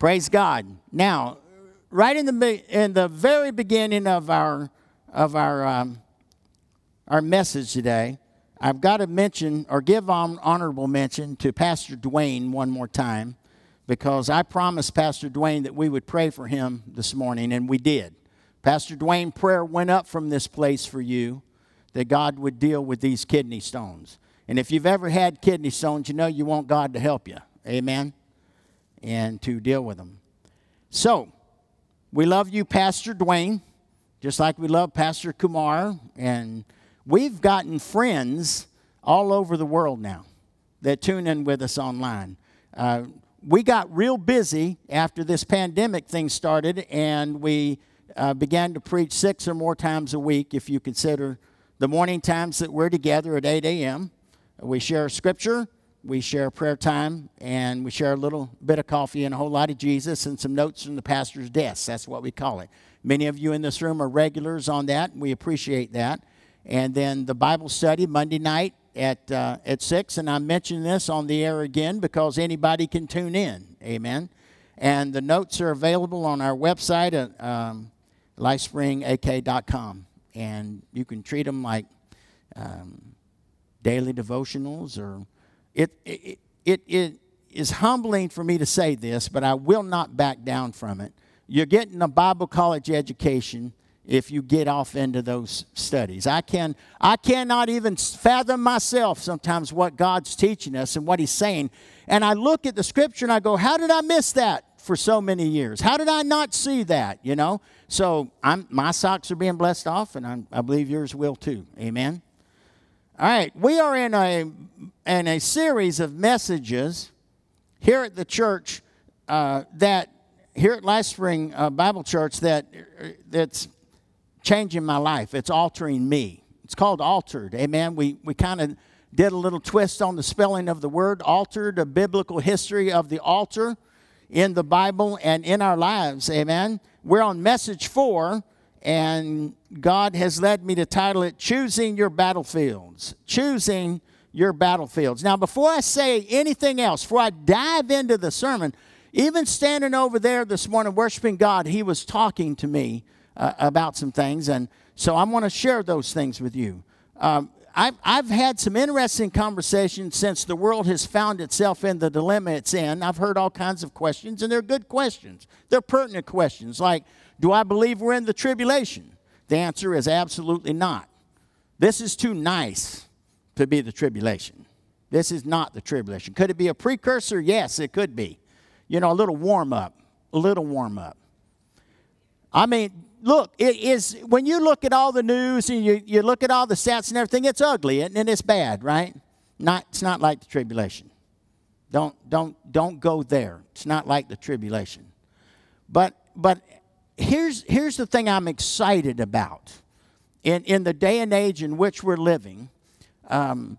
Praise God. Now, right in the in the very beginning of our of our um, our message today, I've got to mention or give hon- honorable mention to Pastor Dwayne one more time because I promised Pastor Dwayne that we would pray for him this morning, and we did. Pastor Dwayne, prayer went up from this place for you that God would deal with these kidney stones. And if you've ever had kidney stones, you know you want God to help you. Amen. And to deal with them. So, we love you, Pastor Dwayne, just like we love Pastor Kumar. And we've gotten friends all over the world now that tune in with us online. Uh, we got real busy after this pandemic thing started, and we uh, began to preach six or more times a week if you consider the morning times that we're together at 8 a.m. We share scripture, we share prayer time, and we share a little bit of coffee and a whole lot of Jesus and some notes from the pastor's desk. That's what we call it. Many of you in this room are regulars on that, we appreciate that. And then the Bible study Monday night at, uh, at 6, and I'm mentioning this on the air again because anybody can tune in. Amen. And the notes are available on our website at um, lifespringak.com. And you can treat them like um, daily devotionals or it, it, it, is humbling for me to say this, but I will not back down from it. You're getting a Bible college education if you get off into those studies. I can I cannot even fathom myself sometimes what God's teaching us and what he's saying. And I look at the scripture and I go, how did I miss that for so many years? How did I not see that, you know? So I'm my socks are being blessed off and I'm, I believe yours will too. Amen. All right, we are in a in a series of messages here at the church uh, that here at Life Spring uh, Bible Church that that's changing my life. It's altering me. It's called altered. Amen. We we kind of did a little twist on the spelling of the word altered, a biblical history of the altar in the Bible and in our lives. Amen. We're on message four, and God has led me to title it Choosing Your Battlefields. Choosing Your Battlefields. Now, before I say anything else, before I dive into the sermon, even standing over there this morning worshiping God, He was talking to me uh, about some things, and so I want to share those things with you. Um, I've, I've had some interesting conversations since the world has found itself in the dilemma it's in. I've heard all kinds of questions, and they're good questions. They're pertinent questions, like, do I believe we're in the tribulation? The answer is absolutely not. This is too nice to be the tribulation. This is not the tribulation. Could it be a precursor? Yes, it could be. You know, a little warm up, a little warm up. I mean, look, it is when you look at all the news and you, you look at all the stats and everything, it's ugly and it's bad, right? Not it's not like the tribulation. Don't don't don't go there. It's not like the tribulation. But but here's here's the thing I'm excited about in in the day and age in which we're living. Um,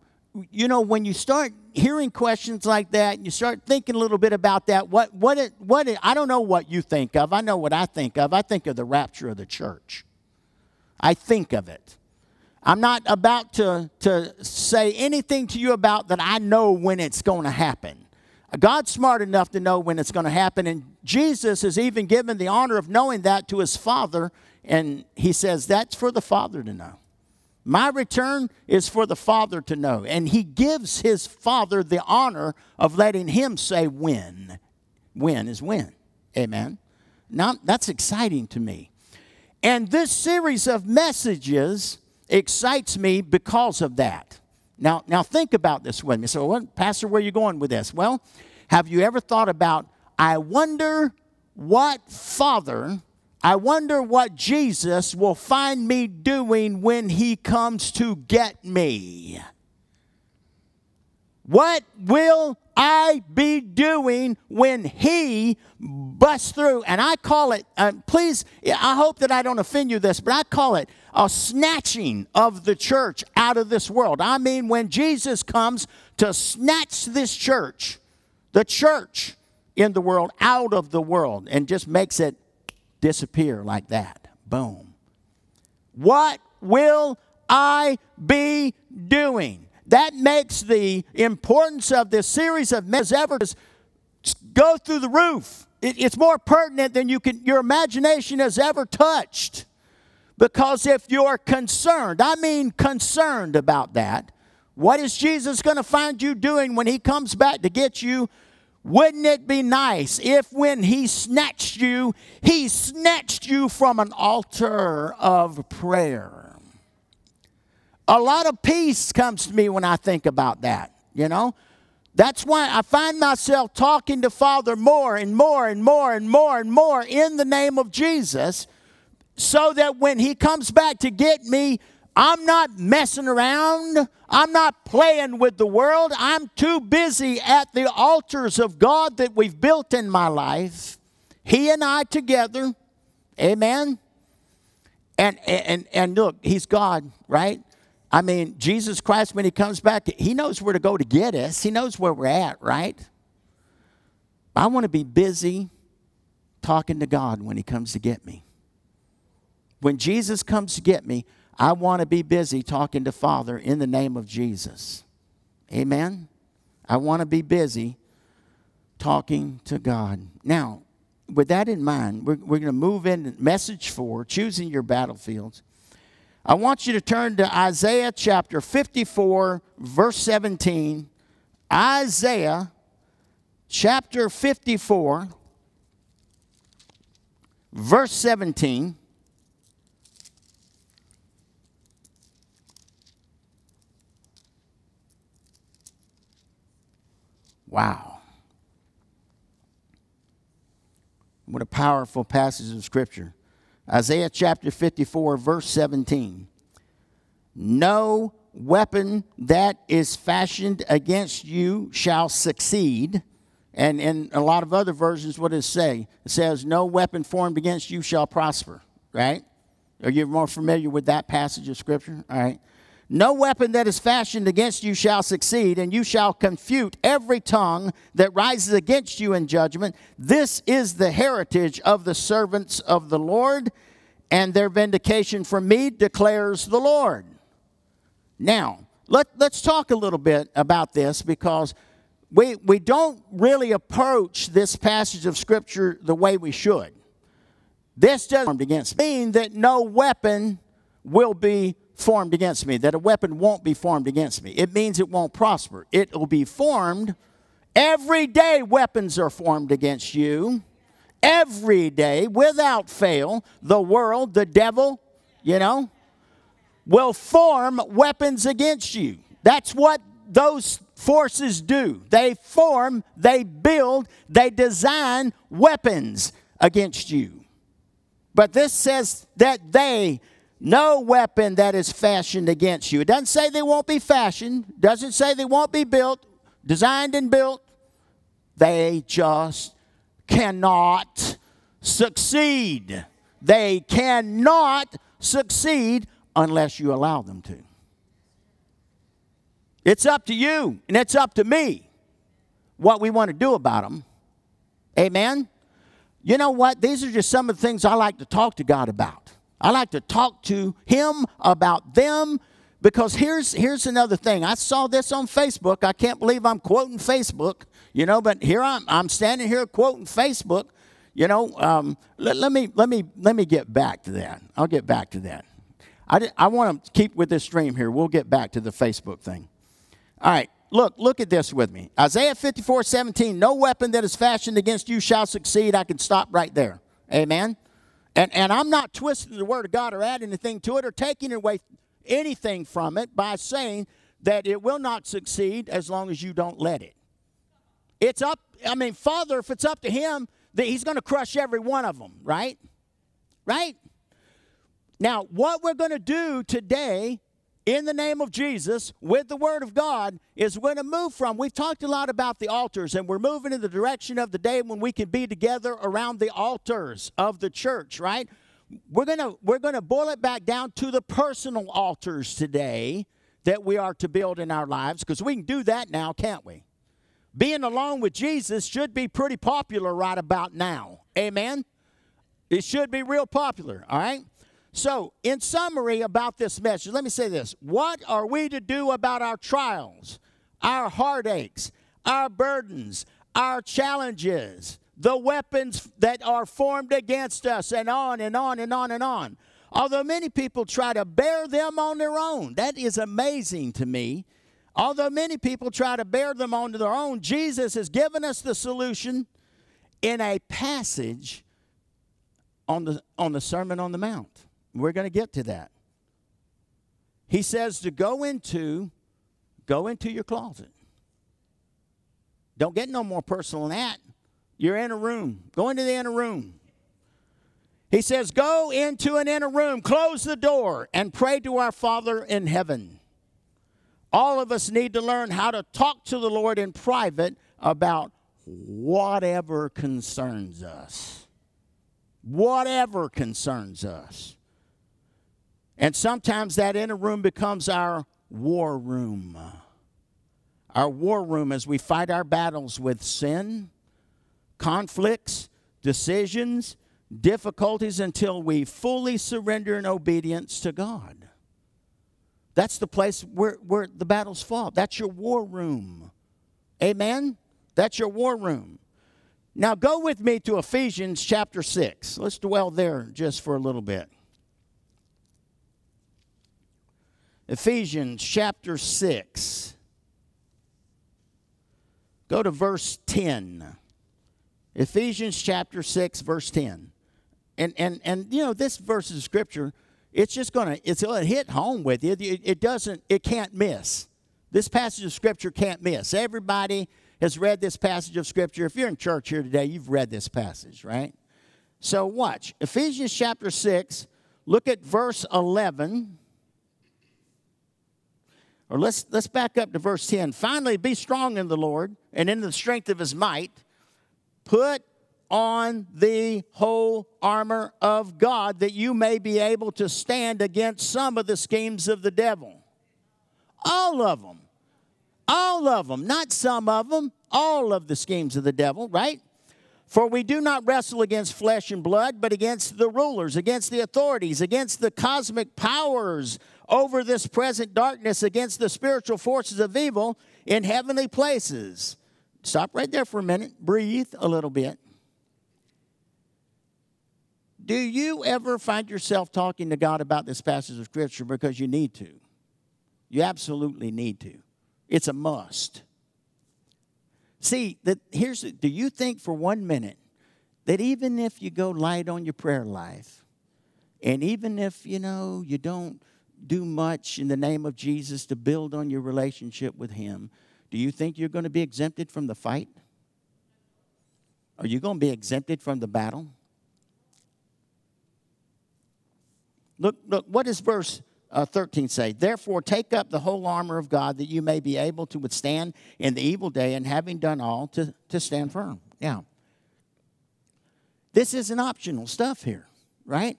you know, when you start hearing questions like that, and you start thinking a little bit about that. What, what, it, what? It, I don't know what you think of. I know what I think of. I think of the rapture of the church. I think of it. I'm not about to, to say anything to you about that I know when it's going to happen. God's smart enough to know when it's going to happen, and Jesus is even given the honor of knowing that to his Father, and he says that's for the Father to know. My return is for the Father to know. And he gives his Father the honor of letting him say when. When is when. Amen. Now, that's exciting to me. And this series of messages excites me because of that. Now, now think about this with me. So, what, Pastor, where are you going with this? Well, have you ever thought about, I wonder what father I wonder what Jesus will find me doing when he comes to get me. What will I be doing when he busts through? And I call it, uh, please, I hope that I don't offend you this, but I call it a snatching of the church out of this world. I mean, when Jesus comes to snatch this church, the church in the world, out of the world, and just makes it disappear like that. Boom. What will I be doing? That makes the importance of this series of messages ever go through the roof. it's more pertinent than you can, your imagination has ever touched. Because if you're concerned, I mean concerned about that, what is Jesus going to find you doing when he comes back to get you? Wouldn't it be nice if when he snatched you, he snatched you from an altar of prayer? A lot of peace comes to me when I think about that, you know? That's why I find myself talking to Father more and more and more and more and more in the name of Jesus so that when he comes back to get me, I'm not messing around. I'm not playing with the world. I'm too busy at the altars of God that we've built in my life. He and I together. Amen. And and and look, he's God, right? I mean, Jesus Christ when he comes back, he knows where to go to get us. He knows where we're at, right? I want to be busy talking to God when he comes to get me. When Jesus comes to get me, I want to be busy talking to Father in the name of Jesus. Amen. I want to be busy talking to God. Now, with that in mind, we're, we're going to move into message four choosing your battlefields. I want you to turn to Isaiah chapter 54, verse 17. Isaiah chapter 54, verse 17. Wow. What a powerful passage of Scripture. Isaiah chapter 54, verse 17. No weapon that is fashioned against you shall succeed. And in a lot of other versions, what does it say? It says, No weapon formed against you shall prosper, right? Are you more familiar with that passage of Scripture? All right. No weapon that is fashioned against you shall succeed, and you shall confute every tongue that rises against you in judgment. This is the heritage of the servants of the Lord, and their vindication from me declares the Lord. Now, let, let's talk a little bit about this because we, we don't really approach this passage of Scripture the way we should. This doesn't mean that no weapon will be formed against me, that a weapon won't be formed against me. It means it won't prosper. It will be formed. Every day, weapons are formed against you. Every day, without fail, the world, the devil, you know, will form weapons against you. That's what those forces do. They form, they build, they design weapons against you. But this says that they no weapon that is fashioned against you. It doesn't say they won't be fashioned, doesn't say they won't be built, designed and built. They just cannot succeed. They cannot succeed unless you allow them to. It's up to you and it's up to me what we want to do about them. Amen? You know what? These are just some of the things I like to talk to God about. I like to talk to him about them because here's here's another thing. I saw this on Facebook. I can't believe I'm quoting Facebook, you know, but here I'm I'm standing here quoting Facebook. You know, um, let, let me let me let me get back to that. I'll get back to that. I, I want to keep with this stream here. We'll get back to the Facebook thing. All right, look, look at this with me. Isaiah 54, 17, no weapon that is fashioned against you shall succeed. I can stop right there. Amen. And, and I'm not twisting the word of God or adding anything to it or taking away anything from it by saying that it will not succeed as long as you don't let it. It's up, I mean, Father, if it's up to Him, that He's going to crush every one of them, right? Right? Now, what we're going to do today in the name of Jesus with the Word of God is going to move from. We've talked a lot about the altars, and we're moving in the direction of the day when we can be together around the altars of the church, right? We're going to we're going to boil it back down to the personal altars today that we are to build in our lives because we can do that now, can't we? Being alone with Jesus should be pretty popular right about now. Amen. It should be real popular, all right? So, in summary about this message, let me say this. What are we to do about our trials, our heartaches, our burdens, our challenges, the weapons that are formed against us, and on and on and on and on. Although many people try to bear them on their own, that is amazing to me. Although many people try to bear them on their own, Jesus has given us the solution in a passage on the, on the Sermon on the Mount. We're going to get to that. He says to go into, go into your closet. Don't get no more personal than that. You're in a room. Go into the inner room. He says, Go into an inner room, close the door, and pray to our Father in heaven. All of us need to learn how to talk to the Lord in private about whatever concerns us. Whatever concerns us. And sometimes that inner room becomes our war room. Our war room as we fight our battles with sin, conflicts, decisions, difficulties until we fully surrender in obedience to God. That's the place where, where the battles fought. That's your war room. Amen? That's your war room. Now go with me to Ephesians chapter 6. Let's dwell there just for a little bit. Ephesians chapter 6. Go to verse 10. Ephesians chapter 6, verse 10. And, and, and you know, this verse of scripture, it's just going to, it's to hit home with you. It, it doesn't, it can't miss. This passage of scripture can't miss. Everybody has read this passage of scripture. If you're in church here today, you've read this passage, right? So watch. Ephesians chapter 6, look at verse 11. Or let's let's back up to verse 10. Finally, be strong in the Lord and in the strength of his might. Put on the whole armor of God that you may be able to stand against some of the schemes of the devil. All of them. All of them, not some of them, all of the schemes of the devil, right? For we do not wrestle against flesh and blood, but against the rulers, against the authorities, against the cosmic powers over this present darkness, against the spiritual forces of evil in heavenly places. Stop right there for a minute, breathe a little bit. Do you ever find yourself talking to God about this passage of Scripture because you need to? You absolutely need to. It's a must. See, that here's do you think for one minute that even if you go light on your prayer life, and even if you know you don't do much in the name of Jesus to build on your relationship with Him, do you think you're going to be exempted from the fight? Are you going to be exempted from the battle? Look, look, what does verse uh, 13 say? Therefore, take up the whole armor of God that you may be able to withstand in the evil day, and having done all, to, to stand firm. Now, this isn't optional stuff here, right?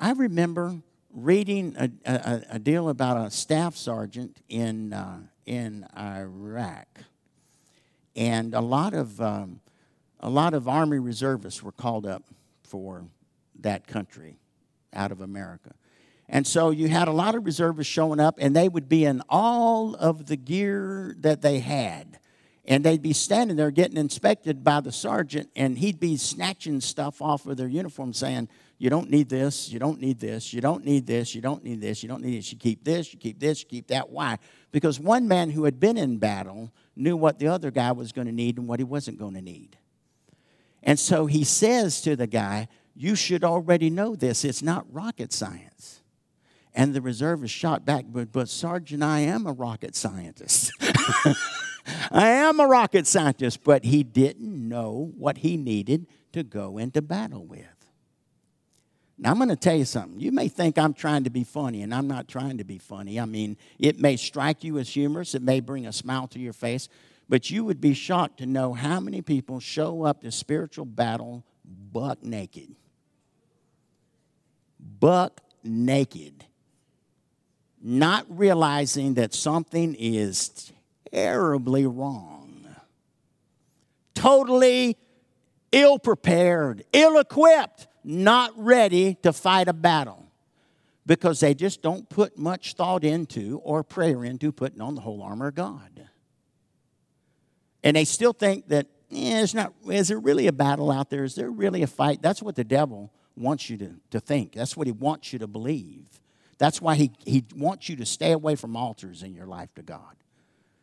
I remember reading a, a, a deal about a staff sergeant in, uh, in Iraq. And a lot of, um, a lot of Army reservists were called up for that country out of America. And so you had a lot of reservists showing up, and they would be in all of the gear that they had. And they'd be standing there getting inspected by the sergeant, and he'd be snatching stuff off of their uniform saying, You don't need this, you don't need this, you don't need this, you don't need this, you don't need this. You keep this, you keep this, you keep that. Why? Because one man who had been in battle knew what the other guy was going to need and what he wasn't going to need. And so he says to the guy, you should already know this. It's not rocket science. And the reservist shot back, but, but Sergeant, I am a rocket scientist. I am a rocket scientist, but he didn't know what he needed to go into battle with. Now, I'm going to tell you something. You may think I'm trying to be funny, and I'm not trying to be funny. I mean, it may strike you as humorous, it may bring a smile to your face, but you would be shocked to know how many people show up to spiritual battle buck naked buck naked, not realizing that something is terribly wrong, totally ill prepared, ill equipped, not ready to fight a battle because they just don't put much thought into or prayer into putting on the whole armor of God. And they still think that yeah, it's not, is there really a battle out there? Is there really a fight? That's what the devil wants you to, to think. That's what he wants you to believe. That's why he, he wants you to stay away from altars in your life to God.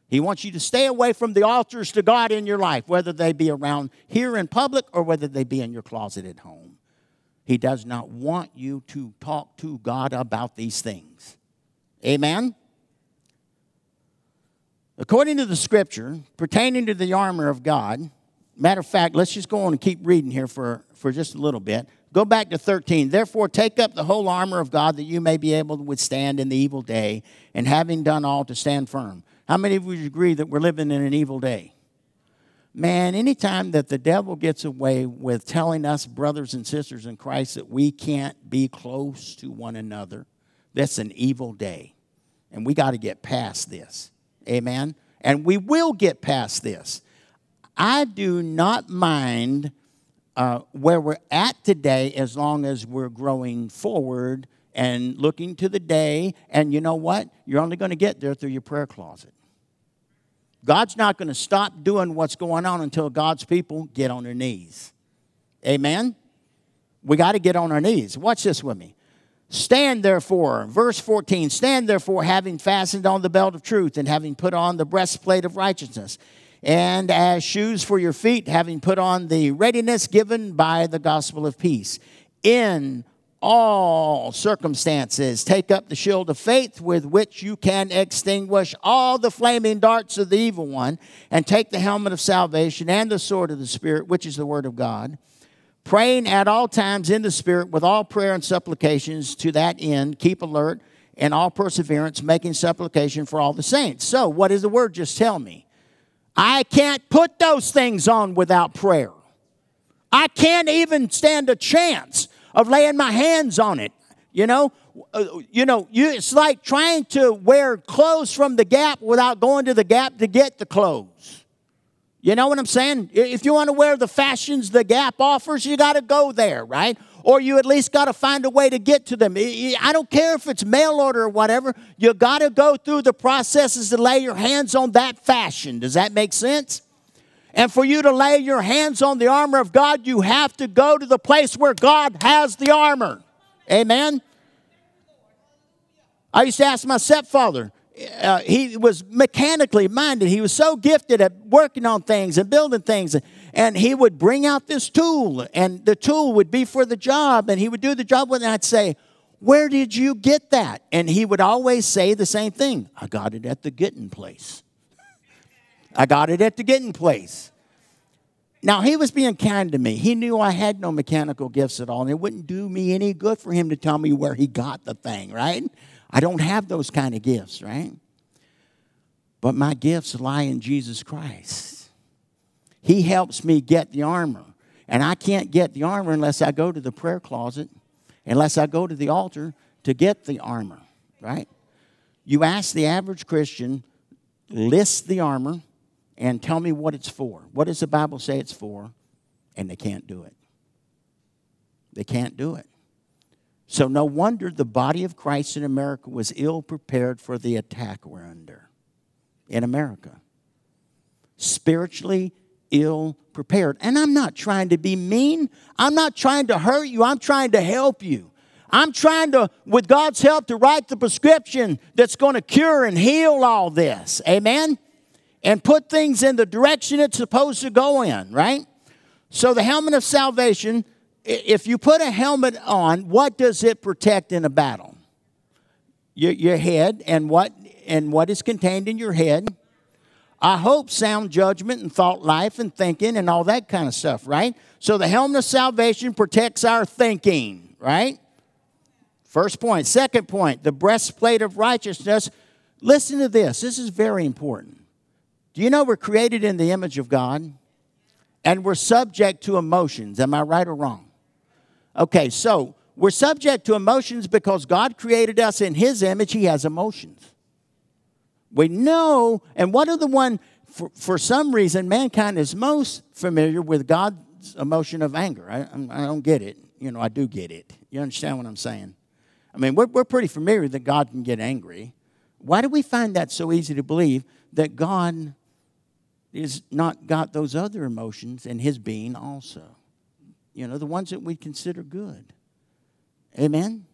He wants you to stay away from the altars to God in your life, whether they be around here in public or whether they be in your closet at home. He does not want you to talk to God about these things. Amen? According to the scripture, pertaining to the armor of God, matter of fact, let's just go on and keep reading here for, for just a little bit. Go back to 13. Therefore, take up the whole armor of God that you may be able to withstand in the evil day, and having done all, to stand firm. How many of you agree that we're living in an evil day? Man, anytime that the devil gets away with telling us, brothers and sisters in Christ, that we can't be close to one another, that's an evil day. And we got to get past this. Amen? And we will get past this. I do not mind uh, where we're at today as long as we're growing forward and looking to the day. And you know what? You're only going to get there through your prayer closet. God's not going to stop doing what's going on until God's people get on their knees. Amen? We got to get on our knees. Watch this with me. Stand therefore, verse 14, stand therefore, having fastened on the belt of truth and having put on the breastplate of righteousness, and as shoes for your feet, having put on the readiness given by the gospel of peace. In all circumstances. Take up the shield of faith with which you can extinguish all the flaming darts of the evil one, and take the helmet of salvation and the sword of the Spirit, which is the word of God. Praying at all times in the Spirit with all prayer and supplications to that end, keep alert and all perseverance, making supplication for all the saints. So, what does the word just tell me? I can't put those things on without prayer. I can't even stand a chance of laying my hands on it. You know, uh, you know, you, it's like trying to wear clothes from the Gap without going to the Gap to get the clothes. You know what I'm saying? If you want to wear the fashions the Gap offers, you got to go there, right? Or you at least got to find a way to get to them. I don't care if it's mail order or whatever. You got to go through the processes to lay your hands on that fashion. Does that make sense? And for you to lay your hands on the armor of God, you have to go to the place where God has the armor. Amen? I used to ask my stepfather, uh, he was mechanically minded. He was so gifted at working on things and building things. And he would bring out this tool, and the tool would be for the job, and he would do the job with it. And I'd say, Where did you get that? And he would always say the same thing I got it at the getting place. I got it at the getting place. Now, he was being kind to me. He knew I had no mechanical gifts at all, and it wouldn't do me any good for him to tell me where he got the thing, right? I don't have those kind of gifts, right? But my gifts lie in Jesus Christ. He helps me get the armor. And I can't get the armor unless I go to the prayer closet, unless I go to the altar to get the armor, right? You ask the average Christian, list the armor, and tell me what it's for. What does the Bible say it's for? And they can't do it. They can't do it. So, no wonder the body of Christ in America was ill prepared for the attack we're under in America. Spiritually ill prepared. And I'm not trying to be mean, I'm not trying to hurt you, I'm trying to help you. I'm trying to, with God's help, to write the prescription that's going to cure and heal all this. Amen? And put things in the direction it's supposed to go in, right? So, the helmet of salvation, if you put a helmet on, what does it protect in a battle? Your, your head and what, and what is contained in your head. I hope sound judgment and thought life and thinking and all that kind of stuff, right? So, the helmet of salvation protects our thinking, right? First point. Second point, the breastplate of righteousness. Listen to this. This is very important. Do you know we're created in the image of God? And we're subject to emotions. Am I right or wrong? Okay, so we're subject to emotions because God created us in His image. He has emotions. We know, and what are the one, for, for some reason, mankind is most familiar with God's emotion of anger. I, I don't get it. You know, I do get it. You understand what I'm saying? I mean, we're, we're pretty familiar that God can get angry. Why do we find that so easy to believe that God is not got those other emotions in his being also. You know, the ones that we consider good. Amen?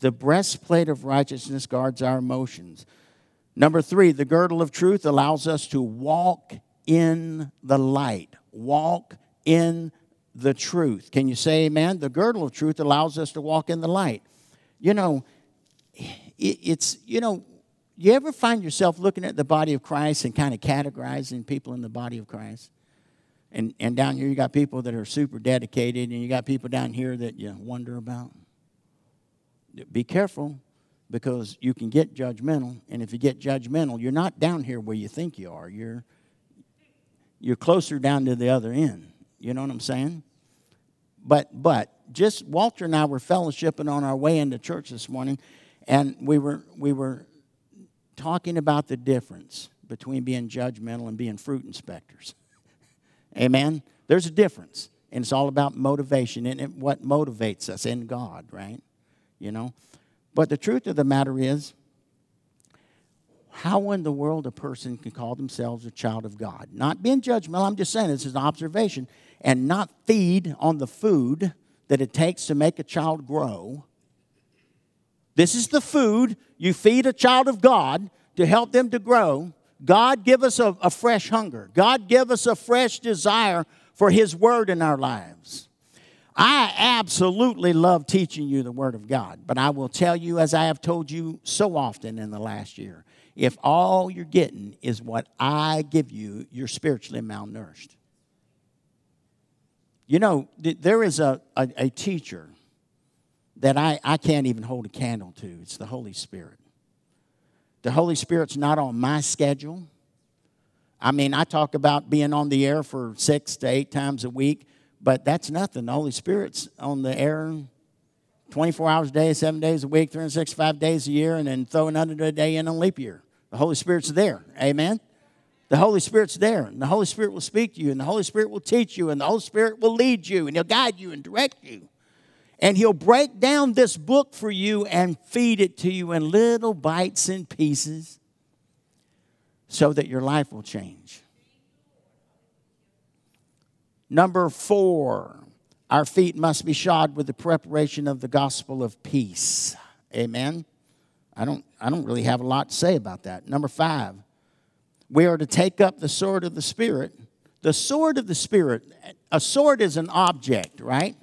The breastplate of righteousness guards our emotions. Number three, the girdle of truth allows us to walk in the light. Walk in the truth. Can you say amen? The girdle of truth allows us to walk in the light. You know, it's, you know, you ever find yourself looking at the body of Christ and kind of categorizing people in the body of Christ? And, and down here, you got people that are super dedicated, and you got people down here that you wonder about. Be careful because you can get judgmental. And if you get judgmental, you're not down here where you think you are. You're, you're closer down to the other end. You know what I'm saying? But, but just Walter and I were fellowshipping on our way into church this morning, and we were, we were talking about the difference between being judgmental and being fruit inspectors. Amen? There's a difference. And it's all about motivation and what motivates us in God, right? You know? But the truth of the matter is, how in the world a person can call themselves a child of God? Not being judgmental, I'm just saying this is an observation, and not feed on the food that it takes to make a child grow. This is the food you feed a child of God to help them to grow. God give us a, a fresh hunger. God give us a fresh desire for His Word in our lives. I absolutely love teaching you the Word of God, but I will tell you, as I have told you so often in the last year, if all you're getting is what I give you, you're spiritually malnourished. You know, there is a, a, a teacher that I, I can't even hold a candle to. It's the Holy Spirit. The Holy Spirit's not on my schedule. I mean, I talk about being on the air for six to eight times a week. But that's nothing. The Holy Spirit's on the air 24 hours a day, seven days a week, 365 days a year, and then throw another day in a leap year. The Holy Spirit's there. Amen? The Holy Spirit's there, and the Holy Spirit will speak to you, and the Holy Spirit will teach you, and the Holy Spirit will lead you, and He'll guide you and direct you. And He'll break down this book for you and feed it to you in little bites and pieces so that your life will change. Number four, our feet must be shod with the preparation of the gospel of peace. Amen. I don't, I don't really have a lot to say about that. Number five, we are to take up the sword of the Spirit. The sword of the Spirit, a sword is an object, right?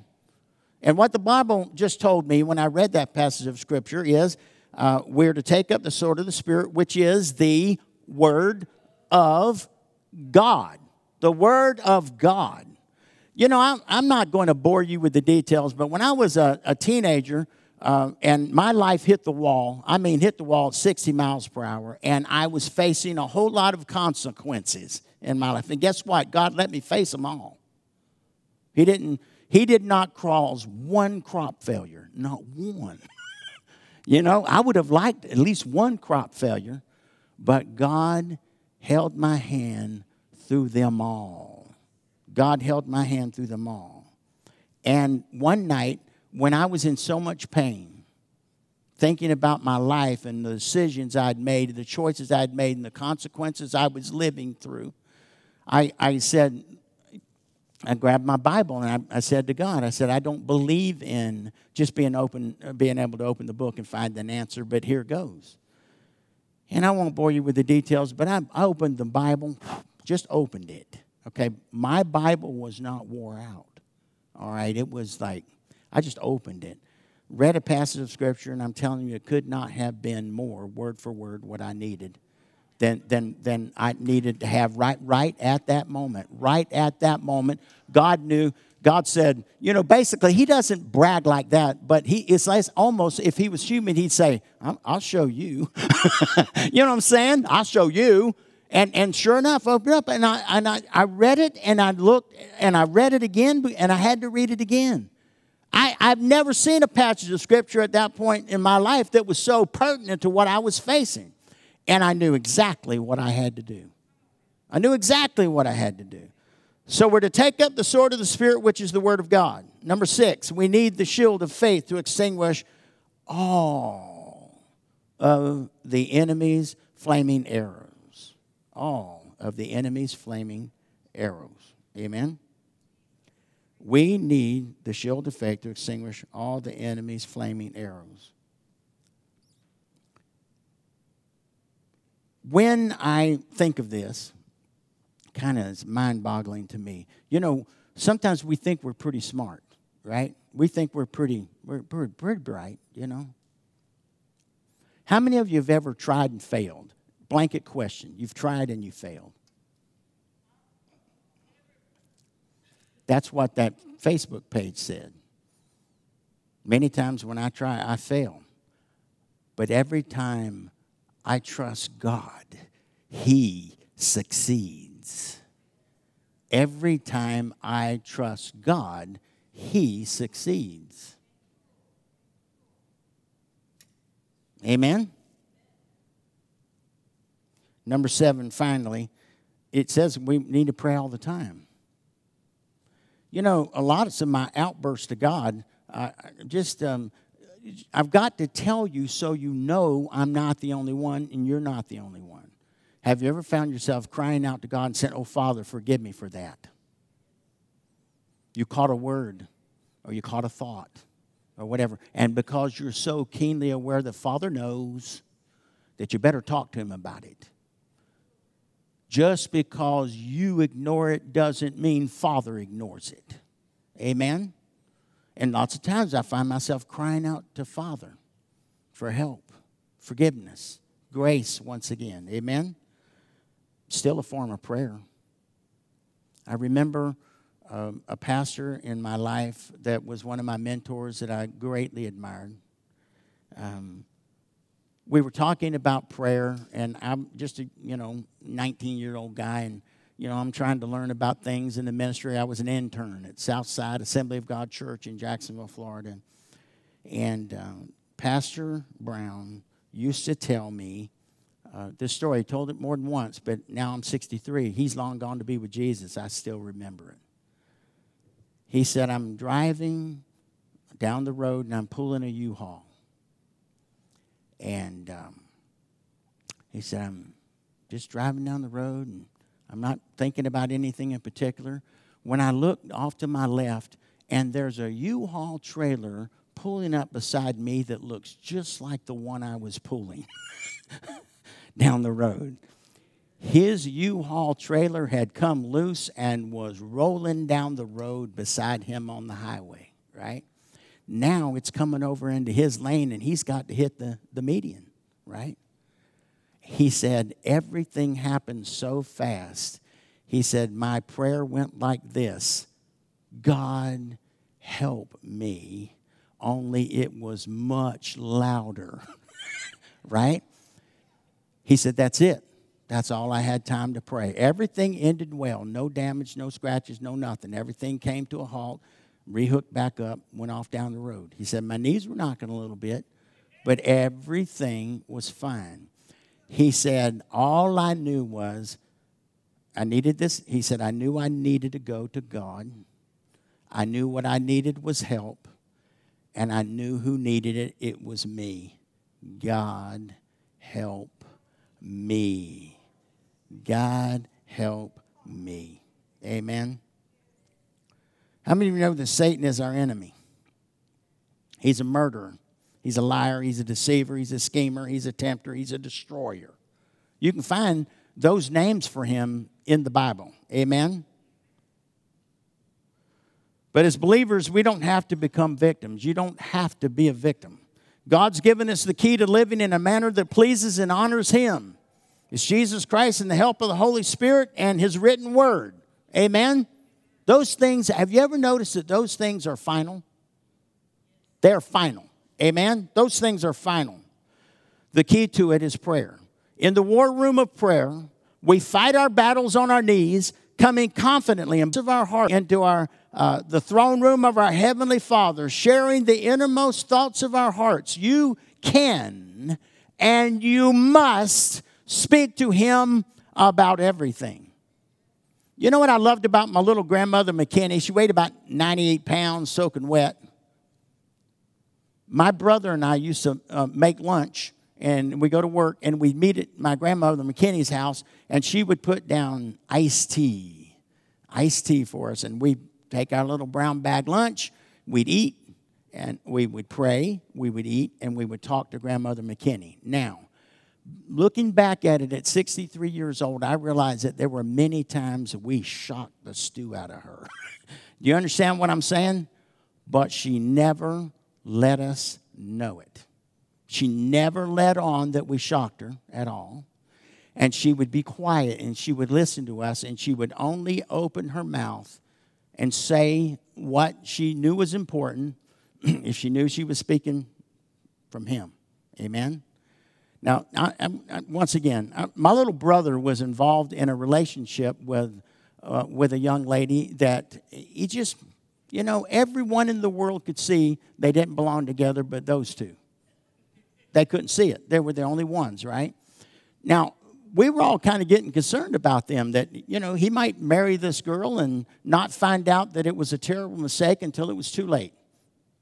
And what the Bible just told me when I read that passage of Scripture is uh, we're to take up the sword of the Spirit, which is the Word of God. The Word of God. You know, I'm, I'm not going to bore you with the details, but when I was a, a teenager uh, and my life hit the wall, I mean, hit the wall at 60 miles per hour, and I was facing a whole lot of consequences in my life. And guess what? God let me face them all. He didn't, He did not cause one crop failure, not one. you know, I would have liked at least one crop failure, but God held my hand through them all. God held my hand through them all. And one night, when I was in so much pain, thinking about my life and the decisions I'd made, the choices I'd made, and the consequences I was living through, I, I said, I grabbed my Bible and I, I, said to God, I said, I don't believe in just being open, being able to open the book and find an answer, but here goes. And I won't bore you with the details, but I, I opened the Bible, just opened it. Okay, my Bible was not wore out. All right, it was like, I just opened it, read a passage of Scripture, and I'm telling you, it could not have been more, word for word, what I needed. Than, than, than I needed to have right, right at that moment. Right at that moment, God knew God said, you know, basically, he doesn't brag like that, but he it's like almost if he was human, he'd say, I'll, show you. you know what I'm saying? I'll show you. And, and sure enough, I opened up and, I, and I, I read it and I looked and I read it again and I had to read it again. I, I've never seen a passage of scripture at that point in my life that was so pertinent to what I was facing. And I knew exactly what I had to do. I knew exactly what I had to do. So we're to take up the sword of the Spirit, which is the Word of God. Number six, we need the shield of faith to extinguish all of the enemy's flaming arrows all. of the enemy's flaming arrows. Amen? We need the shield of faith to extinguish all the enemy's flaming arrows. When I think of this, kind of is mind boggling to me. You know, sometimes we think we're pretty smart, right? We think we're pretty, we're, we're pretty bright, you know. How many of you have ever tried and failed? Blanket question. You've tried and you failed. That's what that Facebook page said. Many times when I try, I fail. But every time I trust God, He succeeds. Every time I trust God, He succeeds. Amen? Number seven, finally, it says we need to pray all the time. You know, a lot of some my outbursts to God, I just, um, I've got to tell you so you know I'm not the only one and you're not the only one. Have you ever found yourself crying out to God and saying, Oh, Father, forgive me for that? You caught a word or you caught a thought or whatever. And because you're so keenly aware that Father knows that you better talk to him about it. Just because you ignore it doesn't mean Father ignores it. Amen? And lots of times I find myself crying out to Father for help, forgiveness, grace once again. Amen? Still a form of prayer. I remember um, a pastor in my life that was one of my mentors that I greatly admired. Um, we were talking about prayer, and I'm just a you know 19 year old guy, and you know I'm trying to learn about things in the ministry. I was an intern at Southside Assembly of God Church in Jacksonville, Florida, and um, Pastor Brown used to tell me uh, this story. He told it more than once, but now I'm 63. He's long gone to be with Jesus. I still remember it. He said, I'm driving down the road and I'm pulling a U Haul. And um, he said, I'm just driving down the road and I'm not thinking about anything in particular. When I looked off to my left, and there's a U Haul trailer pulling up beside me that looks just like the one I was pulling down the road his U-Haul trailer had come loose and was rolling down the road beside him on the highway, right? Now it's coming over into his lane and he's got to hit the, the median, right? He said, everything happened so fast. He said, my prayer went like this God, help me, only it was much louder, right? He said, that's it. That's all I had time to pray. Everything ended well. No damage, no scratches, no nothing. Everything came to a halt, rehooked back up, went off down the road. He said, My knees were knocking a little bit, but everything was fine. He said, All I knew was I needed this. He said, I knew I needed to go to God. I knew what I needed was help, and I knew who needed it. It was me. God, help me. God help me. Amen. How many of you know that Satan is our enemy? He's a murderer. He's a liar. He's a deceiver. He's a schemer. He's a tempter. He's a destroyer. You can find those names for him in the Bible. Amen. But as believers, we don't have to become victims. You don't have to be a victim. God's given us the key to living in a manner that pleases and honors Him. It's Jesus Christ and the help of the Holy Spirit and His written word. Amen? Those things, have you ever noticed that those things are final? They're final. Amen? Those things are final. The key to it is prayer. In the war room of prayer, we fight our battles on our knees, coming confidently of our heart into our uh, the throne room of our heavenly Father, sharing the innermost thoughts of our hearts. You can and you must speak to him about everything. You know what I loved about my little grandmother McKinney? She weighed about 98 pounds, soaking wet. My brother and I used to uh, make lunch, and we go to work, and we meet at my grandmother McKinney's house, and she would put down iced tea, iced tea for us, and we'd take our little brown bag lunch, we'd eat, and we would pray, we would eat, and we would talk to grandmother McKinney. Now, looking back at it at 63 years old, I realized that there were many times we shocked the stew out of her. Do you understand what I'm saying? But she never let us know it. She never let on that we shocked her at all. And she would be quiet and she would listen to us and she would only open her mouth and say what she knew was important if she knew she was speaking from Him. Amen? Now, I, I, once again, I, my little brother was involved in a relationship with, uh, with a young lady that he just, you know, everyone in the world could see they didn't belong together but those two. They couldn't see it. They were the only ones, right? Now, we were all kind of getting concerned about them that, you know, he might marry this girl and not find out that it was a terrible mistake until it was too late.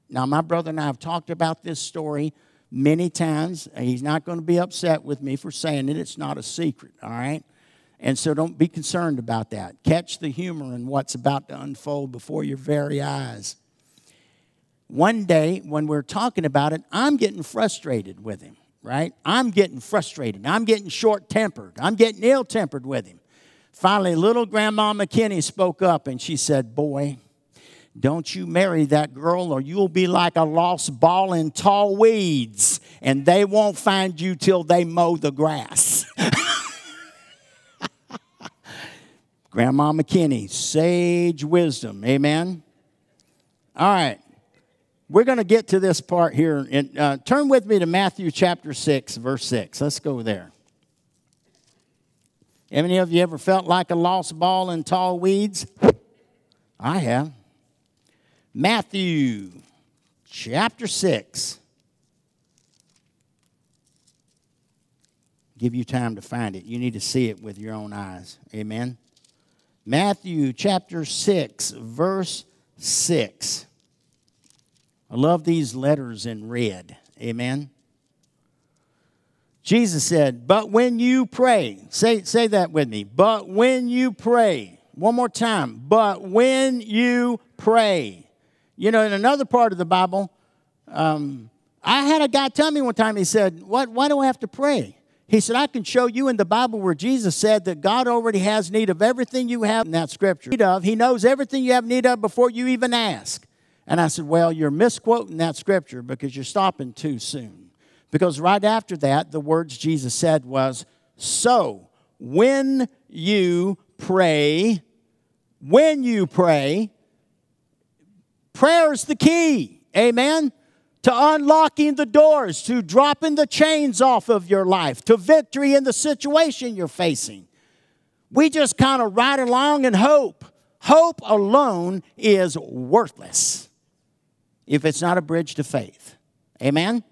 Now, my brother and I have talked about this story many times. He's not going to be upset with me for saying it. It's not a secret, all right? And so don't be concerned about that. Catch the humor in what's about to unfold before your very eyes. One day, when we're talking about it, I'm getting frustrated with him, right? I'm getting frustrated. I'm getting short tempered. I'm getting ill tempered with him. Finally, little Grandma McKinney spoke up and she said, Boy, don't you marry that girl, or you'll be like a lost ball in tall weeds, and they won't find you till they mow the grass. Grandma McKinney, sage wisdom. Amen. All right. We're going to get to this part here. And, uh, turn with me to Matthew chapter 6, verse 6. Let's go there. Any of you ever felt like a lost ball in tall weeds? I have. Matthew chapter 6. Give you time to find it. You need to see it with your own eyes. Amen. Matthew chapter 6, verse 6. I love these letters in red. Amen. Jesus said, But when you pray, say, say that with me. But when you pray, one more time. But when you pray, you know, in another part of the Bible, um, I had a guy tell me one time, he said, what, Why do I have to pray? He said, I can show you in the Bible where Jesus said that God already has need of everything you have in that scripture. Need of. He knows everything you have need of before you even ask. And I said, Well, you're misquoting that scripture because you're stopping too soon. Because right after that, the words Jesus said was, So when you pray, when you pray, prayer is the key. Amen. To unlocking the doors, to dropping the chains off of your life, to victory in the situation you're facing. We just kind of ride along and hope. Hope alone is worthless if it's not a bridge to faith. Amen?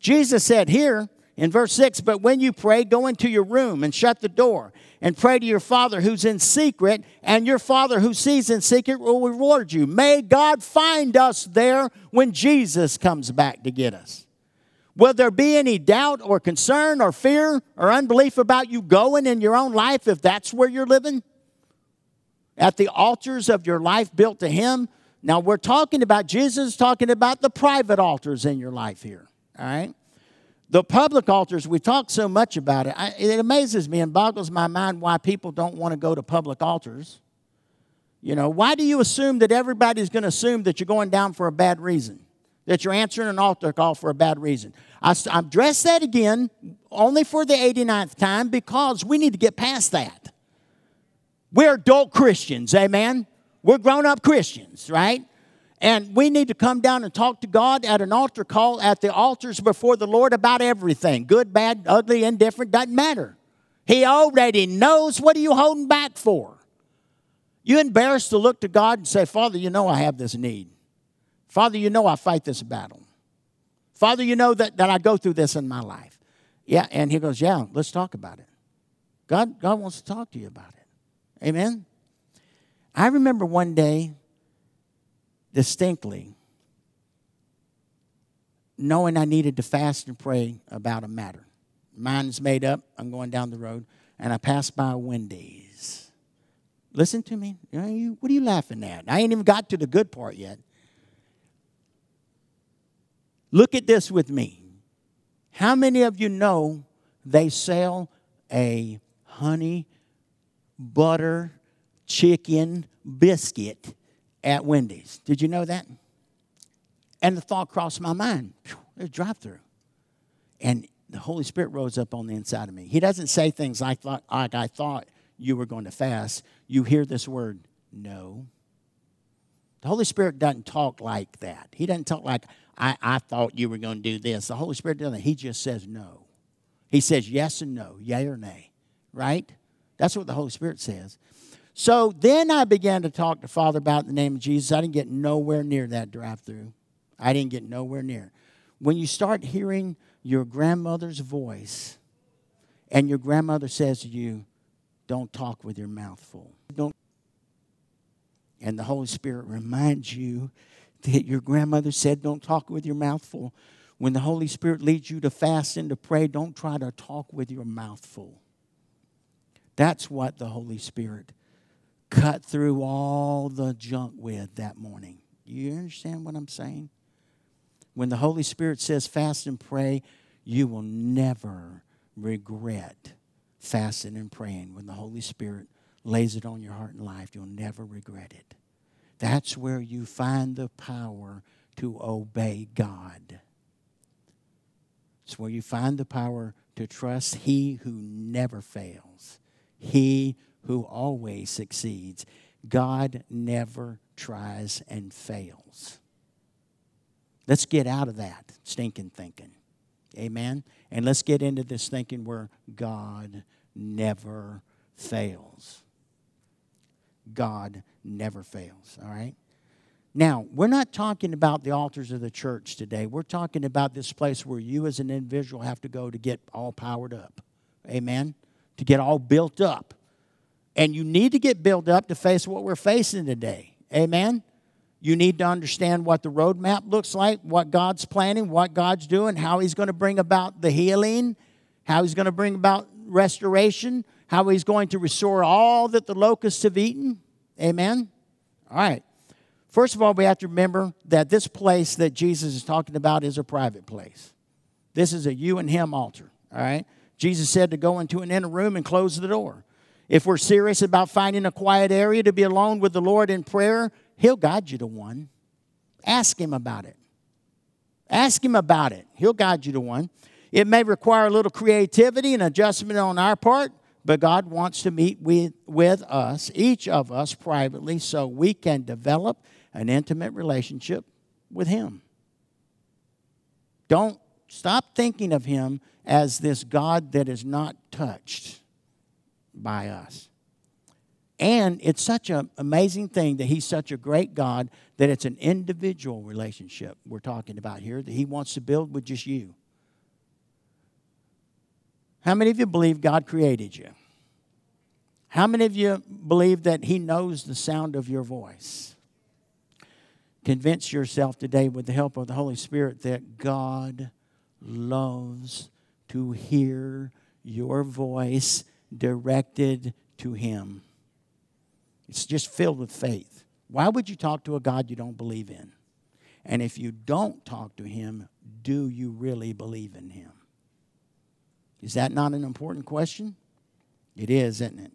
Jesus said here in verse 6 But when you pray, go into your room and shut the door and pray to your Father who's in secret, and your Father who sees in secret will reward you. May God find us there when Jesus comes back to get us. Will there be any doubt or concern or fear or unbelief about you going in your own life if that's where you're living? At the altars of your life built to Him? Now, we're talking about Jesus, talking about the private altars in your life here, all right? The public altars, we talk so much about it. I, it amazes me and boggles my mind why people don't want to go to public altars. You know, why do you assume that everybody's going to assume that you're going down for a bad reason? That you're answering an altar call for a bad reason? I, I address that again only for the 89th time because we need to get past that. We're adult Christians, amen? We're grown up Christians, right? And we need to come down and talk to God at an altar call at the altars before the Lord about everything good, bad, ugly, indifferent, doesn't matter. He already knows what are you holding back for. You embarrassed to look to God and say, Father, you know I have this need. Father, you know I fight this battle. Father, you know that, that I go through this in my life. Yeah, and he goes, Yeah, let's talk about it. God, God wants to talk to you about it. Amen. I remember one day distinctly, knowing I needed to fast and pray about a matter. Mine's made up. I'm going down the road, and I pass by Wendy's. Listen to me. What are you laughing at? I ain't even got to the good part yet. Look at this with me. How many of you know they sell a honey butter chicken biscuit at Wendy's? Did you know that? And the thought crossed my mind. There's drive through. And the Holy Spirit rose up on the inside of me. He doesn't say things like, like I thought you were going to fast. You hear this word, no. The Holy Spirit doesn't talk like that. He doesn't talk like, I, I thought you were going to do this. The Holy Spirit doesn't. He just says no. He says yes and no, yay or nay, right? That's what the Holy Spirit says. So then I began to talk to Father about the name of Jesus. I didn't get nowhere near that drive through. I didn't get nowhere near. When you start hearing your grandmother's voice and your grandmother says to you, don't talk with your mouth full. Don't and the Holy Spirit reminds you that your grandmother said, Don't talk with your mouth full. When the Holy Spirit leads you to fast and to pray, don't try to talk with your mouth full. That's what the Holy Spirit cut through all the junk with that morning. You understand what I'm saying? When the Holy Spirit says fast and pray, you will never regret fasting and praying. When the Holy Spirit lays it on your heart and life, you'll never regret it. That's where you find the power to obey God. It's where you find the power to trust He who never fails, He who always succeeds. God never tries and fails. Let's get out of that stinking thinking. Amen. And let's get into this thinking where God never fails. God never fails, all right? Now, we're not talking about the altars of the church today. We're talking about this place where you as an individual have to go to get all powered up. Amen? To get all built up. And you need to get built up to face what we're facing today. Amen? You need to understand what the roadmap looks like, what God's planning, what God's doing, how He's going to bring about the healing, how He's going to bring about restoration, how He's going to restore all that the locusts have eaten. Amen? All right. First of all, we have to remember that this place that Jesus is talking about is a private place. This is a you and him altar. All right. Jesus said to go into an inner room and close the door. If we're serious about finding a quiet area to be alone with the Lord in prayer, He'll guide you to one. Ask Him about it. Ask Him about it. He'll guide you to one. It may require a little creativity and adjustment on our part, but God wants to meet with, with us, each of us privately, so we can develop an intimate relationship with Him. Don't stop thinking of Him as this God that is not touched by us. And it's such an amazing thing that He's such a great God that it's an individual relationship we're talking about here that He wants to build with just you. How many of you believe God created you? How many of you believe that He knows the sound of your voice? Convince yourself today, with the help of the Holy Spirit, that God loves to hear your voice directed to Him. It's just filled with faith. Why would you talk to a God you don't believe in? And if you don't talk to Him, do you really believe in Him? Is that not an important question? It is, isn't it?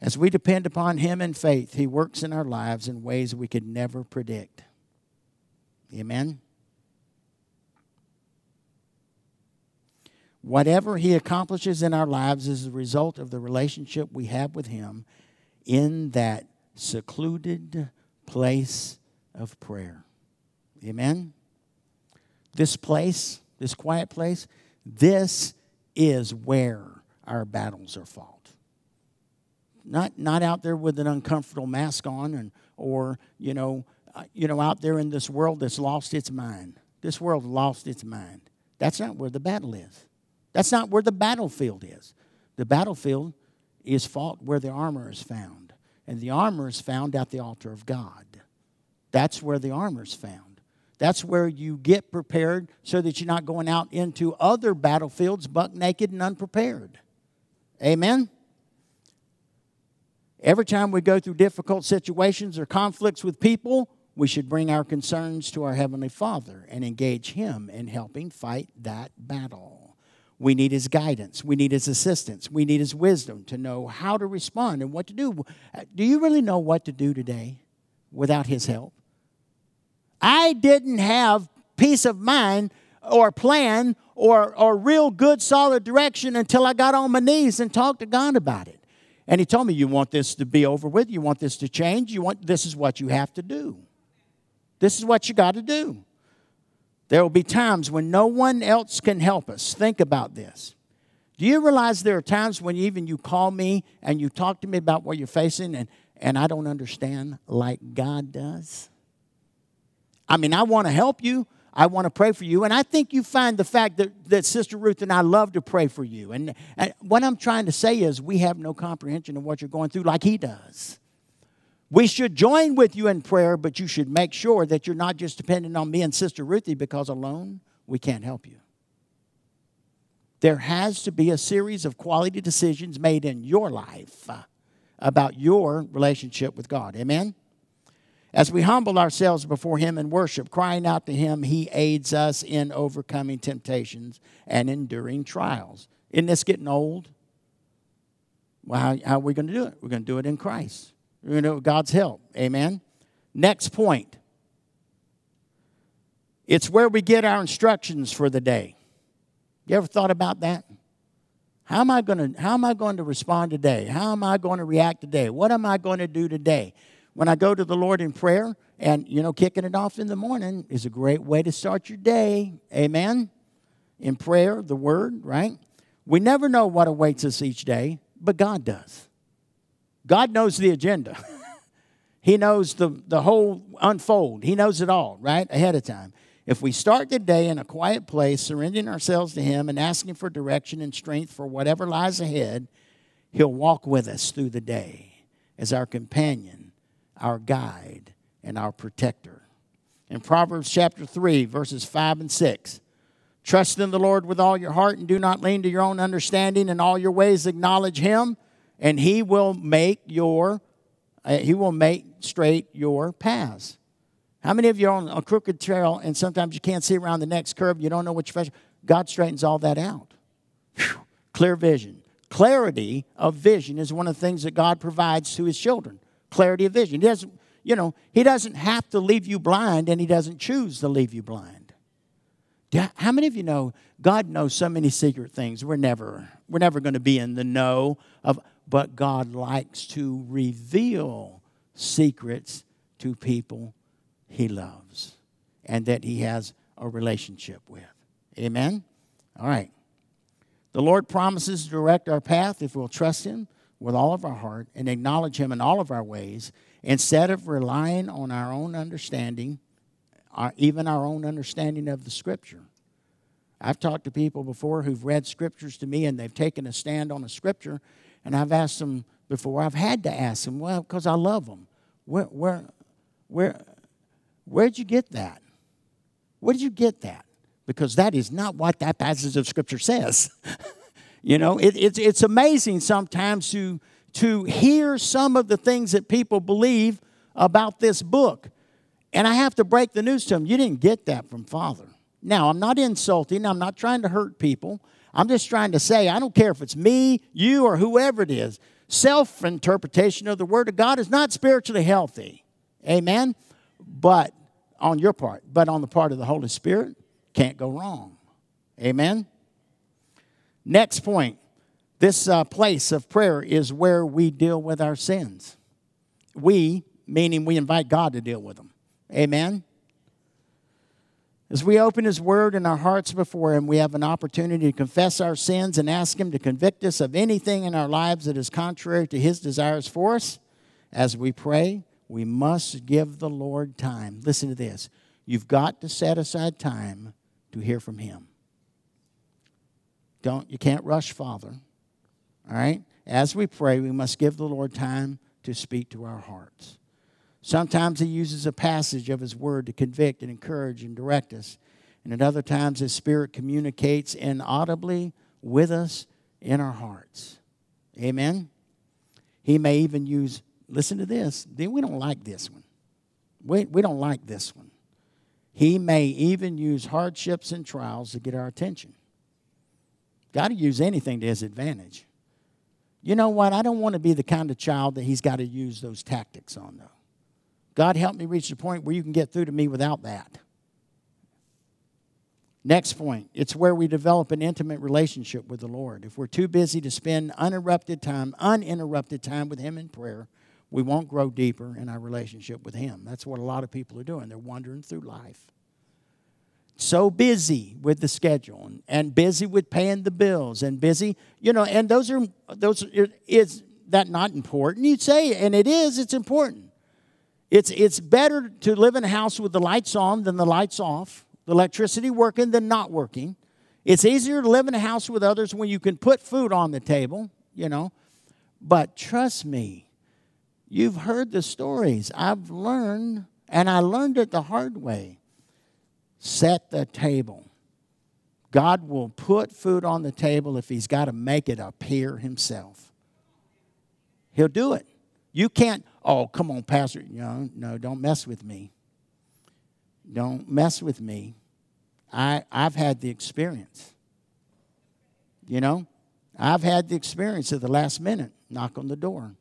As we depend upon Him in faith, He works in our lives in ways we could never predict. Amen? Whatever He accomplishes in our lives is a result of the relationship we have with Him in that secluded place of prayer. Amen? This place, this quiet place, this is where our battles are fought. Not, not out there with an uncomfortable mask on and, or, you know, uh, you know, out there in this world that's lost its mind. This world lost its mind. That's not where the battle is. That's not where the battlefield is. The battlefield is fought where the armor is found. And the armor is found at the altar of God. That's where the armor is found. That's where you get prepared so that you're not going out into other battlefields buck naked and unprepared. Amen? Every time we go through difficult situations or conflicts with people, we should bring our concerns to our Heavenly Father and engage Him in helping fight that battle. We need His guidance. We need His assistance. We need His wisdom to know how to respond and what to do. Do you really know what to do today without His help? I didn't have peace of mind or plan or, or real good solid direction until I got on my knees and talked to God about it. And he told me, You want this to be over with? You want this to change? You want this is what you have to do. This is what you got to do. There will be times when no one else can help us. Think about this. Do you realize there are times when even you call me and you talk to me about what you're facing and, and I don't understand like God does? I mean, I want to help you. I want to pray for you. And I think you find the fact that, that Sister Ruth and I love to pray for you. And, and what I'm trying to say is, we have no comprehension of what you're going through like He does. We should join with you in prayer, but you should make sure that you're not just dependent on me and Sister Ruthie because alone we can't help you. There has to be a series of quality decisions made in your life uh, about your relationship with God. Amen? As we humble ourselves before Him in worship, crying out to Him, He aids us in overcoming temptations and enduring trials. Isn't this getting old? Well, how, how are we going to do it? We're going to do it in Christ. It with God's help. Amen. Next point. It's where we get our instructions for the day. You ever thought about that? How am I going to how am I going to respond today? How am I going to react today? What am I going to do today? when I go to the Lord in prayer, and you know, kicking it off in the morning is a great way to start your day. Amen. In prayer, the word, right? We never know what awaits us each day, but God does. God knows the agenda. he knows the, the whole unfold. He knows it all, right? Ahead of time. If we start the day in a quiet place, surrendering ourselves to Him and asking for direction and strength for whatever lies ahead, He'll walk with us through the day as our companion our guide, and our protector. In Proverbs chapter 3, verses 5 and 6, trust in the Lord with all your heart and do not lean to your own understanding. In all your ways acknowledge him, and he will make your uh, he will make straight your paths. How many of you are on a crooked trail and sometimes you can't see around the next curve, you don't know which direction? God straightens all that out. Whew. Clear vision. Clarity of vision is one of the things that God provides to his children clarity of vision. He doesn't, you know, he doesn't have to leave you blind and he doesn't choose to leave you blind. How many of you know God knows so many secret things? We're never, we're never going to be in the know of, but God likes to reveal secrets to people he loves and that he has a relationship with. Amen? All right. The Lord promises to direct our path if we'll trust him with all of our heart and acknowledge Him in all of our ways instead of relying on our own understanding, our, even our own understanding of the Scripture. I've talked to people before who've read Scriptures to me and they've taken a stand on a Scripture, and I've asked them before, I've had to ask them, well, because I love them. Where, where, where, where'd you get that? Where did you get that? Because that is not what that passage of Scripture says. You know, it, it's, it's amazing sometimes to, to hear some of the things that people believe about this book. And I have to break the news to them. You didn't get that from Father. Now, I'm not insulting, I'm not trying to hurt people. I'm just trying to say, I don't care if it's me, you, or whoever it is. Self interpretation of the Word of God is not spiritually healthy. Amen? But on your part, but on the part of the Holy Spirit, can't go wrong. Amen? Next point this uh, place of prayer is where we deal with our sins. We, meaning we invite God to deal with them. Amen? As we open His Word in our hearts before Him, we have an opportunity to confess our sins and ask Him to convict us of anything in our lives that is contrary to His desires for us. As we pray, we must give the Lord time. Listen to this. You've got to set aside time to hear from Him. Don't you can't rush Father. All right? As we pray, we must give the Lord time to speak to our hearts. Sometimes He uses a passage of His Word to convict and encourage and direct us. And at other times, His Spirit communicates inaudibly with us in our hearts. Amen? He may even use, listen to this, we don't like this one. We, we don't like this one. He may even use hardships and trials to get our attention. Got to use anything to his advantage. You know what? I don't want to be the kind of child that he's got to use those tactics on, though. God help me reach the point where you can get through to me without that. Next point it's where we develop an intimate relationship with the Lord. If we're too busy to spend uninterrupted time, uninterrupted time with Him in prayer, we won't grow deeper in our relationship with Him. That's what a lot of people are doing. They're wandering through life. So busy with the schedule and, busy with paying the bills and busy, you know, and those are, those, is that not important? You'd say, and it is, it's important. It's, it's better to live in a house with the lights on than the lights off the electricity working than not working. It's easier to live in a house with others when you can put food on the table, you know. But trust me, you've heard the stories. I've learned, and I learned it the hard way. Set the table. God will put food on the table if He's got to make it appear Himself. He'll do it. You can't, oh, come on, Pastor. No, no, don't mess with me. Don't mess with me. I, I've had the experience. You know, I've had the experience of the last minute knock on the door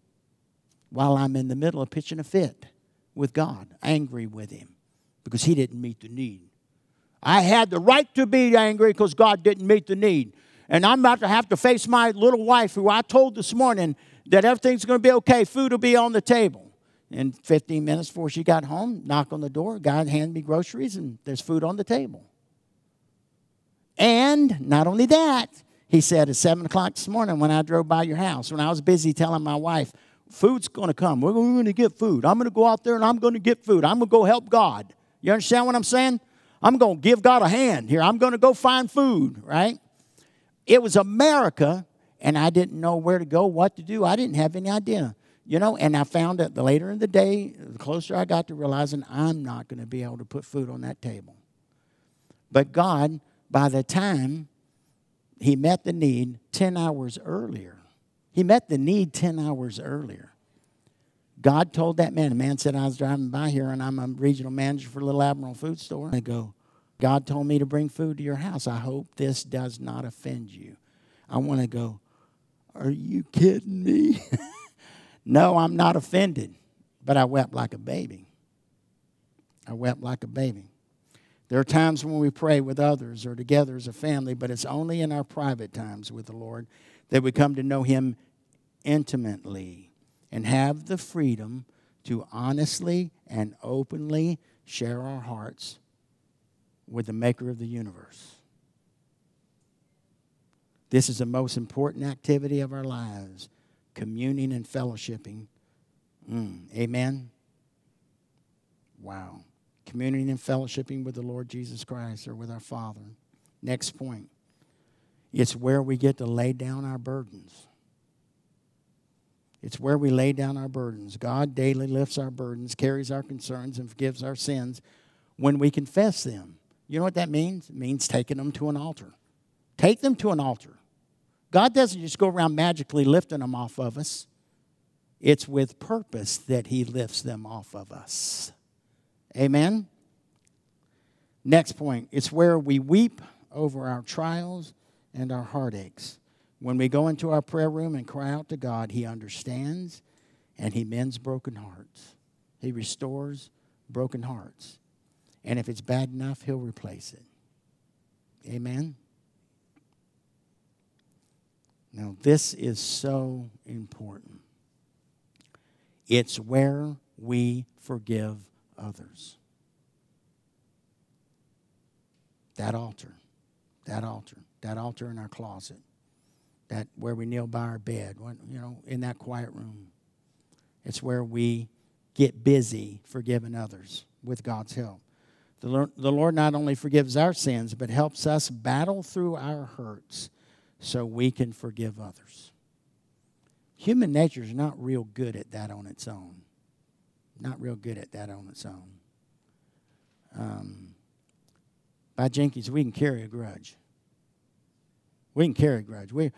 while I'm in the middle of pitching a fit with God, angry with Him because He didn't meet the need. I had the right to be angry because God didn't meet the need. And I'm about to have to face my little wife, who I told this morning that everything's going to be okay, food will be on the table. And 15 minutes before she got home, knock on the door, God hand me groceries, and there's food on the table. And not only that, he said at 7 o'clock this morning when I drove by your house, when I was busy telling my wife, food's going to come. We're going to get food. I'm going to go out there and I'm going to get food. I'm going to go help God. You understand what I'm saying? I'm going to give God a hand here. I'm going to go find food, right? It was America, and I didn't know where to go, what to do. I didn't have any idea. You know, and I found that the later in the day, the closer I got to realizing I'm not going to be able to put food on that table. But God, by the time He met the need 10 hours earlier, He met the need 10 hours earlier. God told that man, the man said, I was driving by here and I'm a regional manager for Little Admiral Food Store. I go, God told me to bring food to your house. I hope this does not offend you. I want to go, Are you kidding me? No, I'm not offended, but I wept like a baby. I wept like a baby. There are times when we pray with others or together as a family, but it's only in our private times with the Lord that we come to know Him intimately and have the freedom to honestly and openly share our hearts with the Maker of the universe. This is the most important activity of our lives communing and fellowshipping. Mm, amen. Wow. Communing and fellowshipping with the Lord Jesus Christ or with our Father. Next point. It's where we get to lay down our burdens. It's where we lay down our burdens. God daily lifts our burdens, carries our concerns, and forgives our sins when we confess them. You know what that means? It means taking them to an altar. Take them to an altar. God doesn't just go around magically lifting them off of us, it's with purpose that He lifts them off of us. Amen? Next point it's where we weep over our trials and our heartaches. When we go into our prayer room and cry out to God, He understands and He mends broken hearts. He restores broken hearts. And if it's bad enough, He'll replace it. Amen? Now, this is so important. It's where we forgive others. That altar, that altar, that altar in our closet, that where we kneel by our bed, you know, in that quiet room. It's where we get busy forgiving others with God's help. The Lord, the Lord not only forgives our sins, but helps us battle through our hurts so we can forgive others. Human nature is not real good at that on its own. Not real good at that on its own. Um, by Jenkins, we can carry a grudge. We can carry a grudge. We,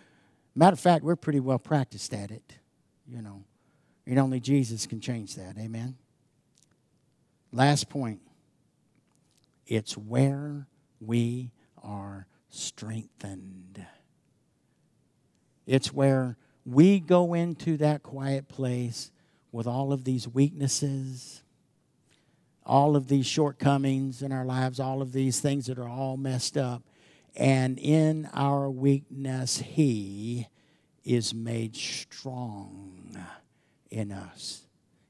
matter of fact, we're pretty well practiced at it, you know. And only Jesus can change that. Amen. Last point. It's where we are strengthened. It's where we go into that quiet place with all of these weaknesses, all of these shortcomings in our lives, all of these things that are all messed up. And in our weakness, He is made strong in us.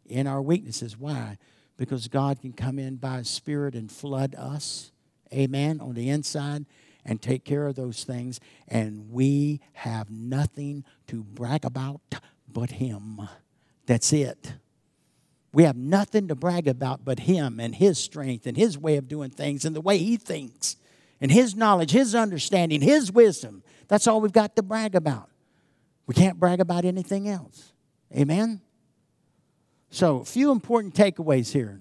In our weaknesses. Why? Because God can come in by His Spirit and flood us, amen, on the inside and take care of those things. And we have nothing to brag about but Him. That's it. We have nothing to brag about but Him and His strength and His way of doing things and the way He thinks and His knowledge, His understanding, His wisdom. That's all we've got to brag about. We can't brag about anything else. Amen? So, a few important takeaways here,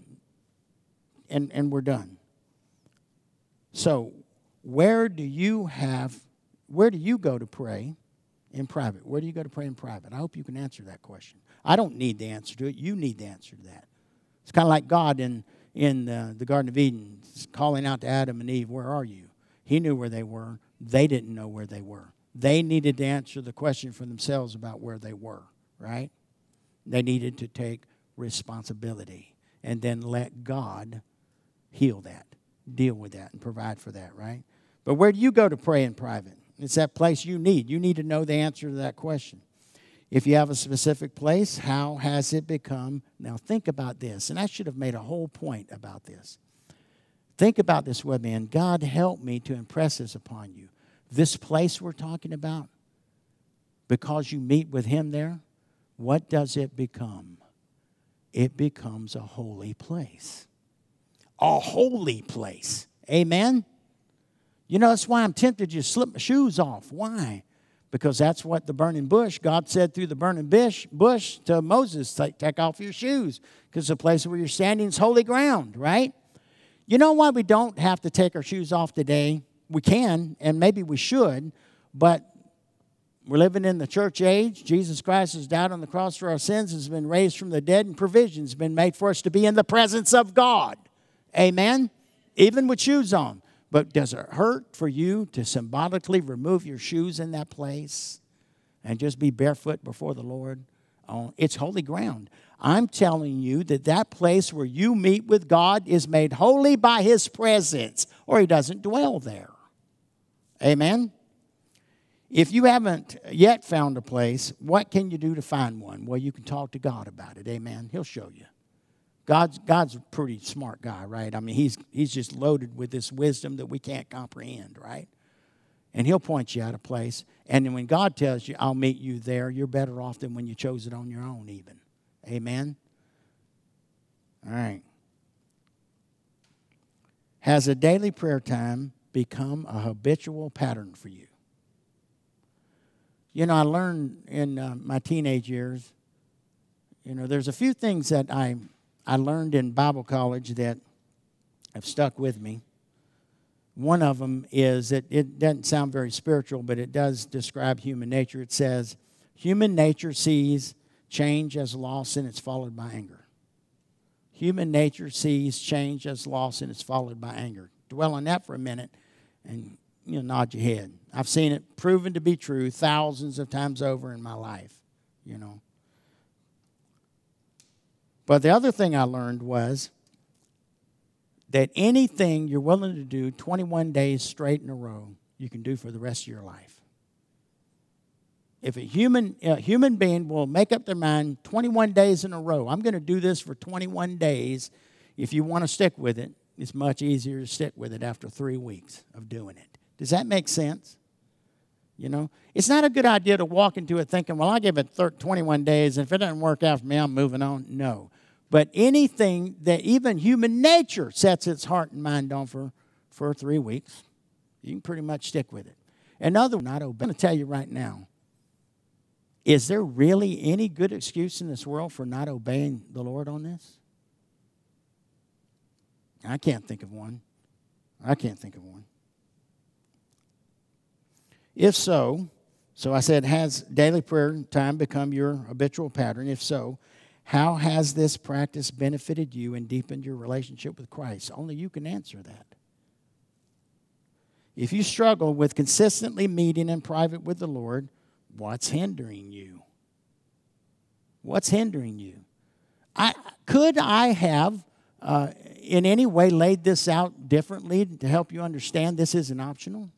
and, and we're done. So, where do you have, where do you go to pray in private? Where do you go to pray in private? I hope you can answer that question. I don't need the answer to it. You need the answer to that. It's kind of like God in, in the Garden of Eden calling out to Adam and Eve, Where are you? He knew where they were. They didn't know where they were. They needed to answer the question for themselves about where they were, right? They needed to take responsibility and then let God heal that, deal with that, and provide for that, right? But where do you go to pray in private? It's that place you need. You need to know the answer to that question. If you have a specific place, how has it become? Now, think about this. And I should have made a whole point about this. Think about this me, God help me to impress this upon you. This place we're talking about, because you meet with Him there, what does it become? It becomes a holy place. A holy place. Amen? You know, that's why I'm tempted to slip my shoes off. Why? Because that's what the burning bush, God said through the burning bush, bush to Moses, take, off your shoes, because the place where you're standing is holy ground, right? You know why we don't have to take our shoes off today? We can, and maybe we should, but we're living in the church age. Jesus Christ has died on the cross for our sins, has been raised from the dead, and provisions have been made for us to be in the presence of God. Amen? Even with shoes on. But does it hurt for you to symbolically remove your shoes in that place and just be barefoot before the Lord? Oh, it's holy ground. I'm telling you that that place where you meet with God is made holy by His presence, or He doesn't dwell there. Amen? If you haven't yet found a place, what can you do to find one? Well, you can talk to God about it. Amen. He'll show you. God's, God's a pretty smart guy, right? I mean, he's, he's just loaded with this wisdom that we can't comprehend, right? And he'll point you out a place. And then when God tells you, I'll meet you there, you're better off than when you chose it on your own, even. Amen? All right. Has a daily prayer time become a habitual pattern for you? You know, I learned in uh, my teenage years, you know, there's a few things that I I learned in Bible college that have stuck with me. One of them is that it doesn't sound very spiritual, but it does describe human nature. It says, Human nature sees change as loss and it's followed by anger. Human nature sees change as loss and it's followed by anger. Dwell on that for a minute and you know, nod your head. I've seen it proven to be true thousands of times over in my life, you know. But the other thing I learned was that anything you're willing to do 21 days straight in a row, you can do for the rest of your life. If a human, a human being will make up their mind 21 days in a row, I'm going to do this for 21 days, if you want to stick with it, it's much easier to stick with it after three weeks of doing it. Does that make sense? You know, it's not a good idea to walk into it thinking, well, I'll give it 21 days, and if it doesn't work out for me, I'm moving on. No. But anything that even human nature sets its heart and mind on for, for three weeks, you can pretty much stick with it. Another, not obey. I'm going to tell you right now is there really any good excuse in this world for not obeying the Lord on this? I can't think of one. I can't think of one. If so, so I said, has daily prayer time become your habitual pattern? If so, how has this practice benefited you and deepened your relationship with Christ? Only you can answer that. If you struggle with consistently meeting in private with the Lord, what's hindering you? What's hindering you? I, could I have uh, in any way laid this out differently to help you understand this isn't optional?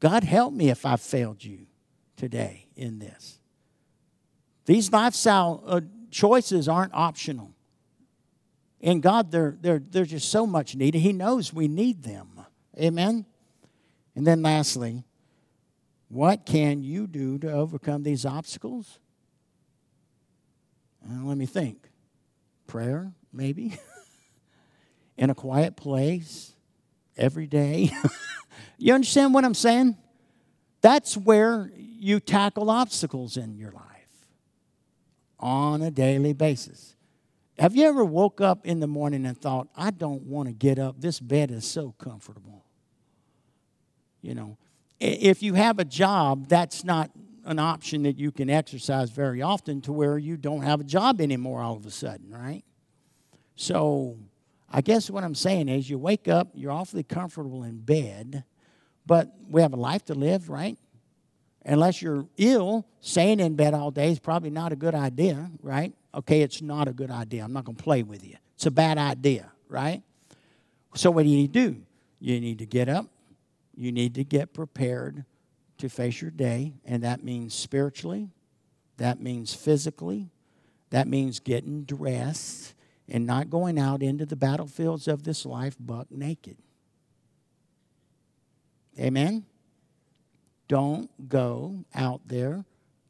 God help me if I've failed you today in this. These lifestyle uh, choices aren't optional. In God, they're, they're, they're just so much needed. He knows we need them. Amen? And then lastly, what can you do to overcome these obstacles? Let me think. Prayer, maybe? In a quiet place, every day. you understand what I'm saying? That's where you tackle obstacles in your life on a daily basis. Have you ever woke up in the morning and thought, I don't want to get up? This bed is so comfortable. You know, if you have a job, that's not an option that you can exercise very often to where you don't have a job anymore all of a sudden, right? So, I guess what I'm saying is you wake up, you're awfully comfortable in bed, but we have a life to live, right? Unless you're ill, staying in bed all day is probably not a good idea, right? Okay, it's not a good idea. I'm not going to play with you. It's a bad idea, right? So, what do you need to do? You need to get up, you need to get prepared to face your day, and that means spiritually, that means physically, that means getting dressed and not going out into the battlefields of this life buck naked. Amen? Don't go out there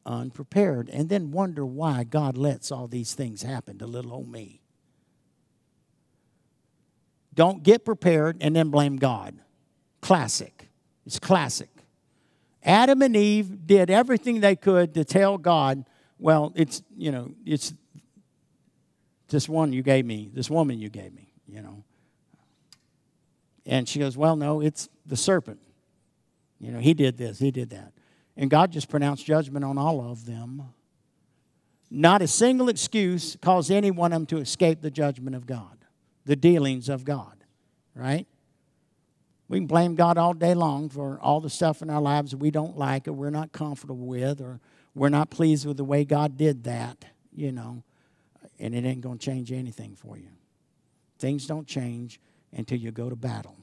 unprepared and then wonder why God lets all these things happen to little old me. Don't get prepared and then blame God. Classic. It's classic. Adam and Eve did everything they could to tell God, well, it's, you know, it's this one you gave me, this woman you gave me, you know. And she goes, well, no, it's the serpent. You know, he did this, he did that. And God just pronounced judgment on all of them. Not a single excuse caused any one of them to escape the judgment of God, the dealings of God, right? We can blame God all day long for all the stuff in our lives that we don't like or we're not comfortable with or we're not pleased with the way God did that, you know, and it ain't going to change anything for you. Things don't change until you go to battle.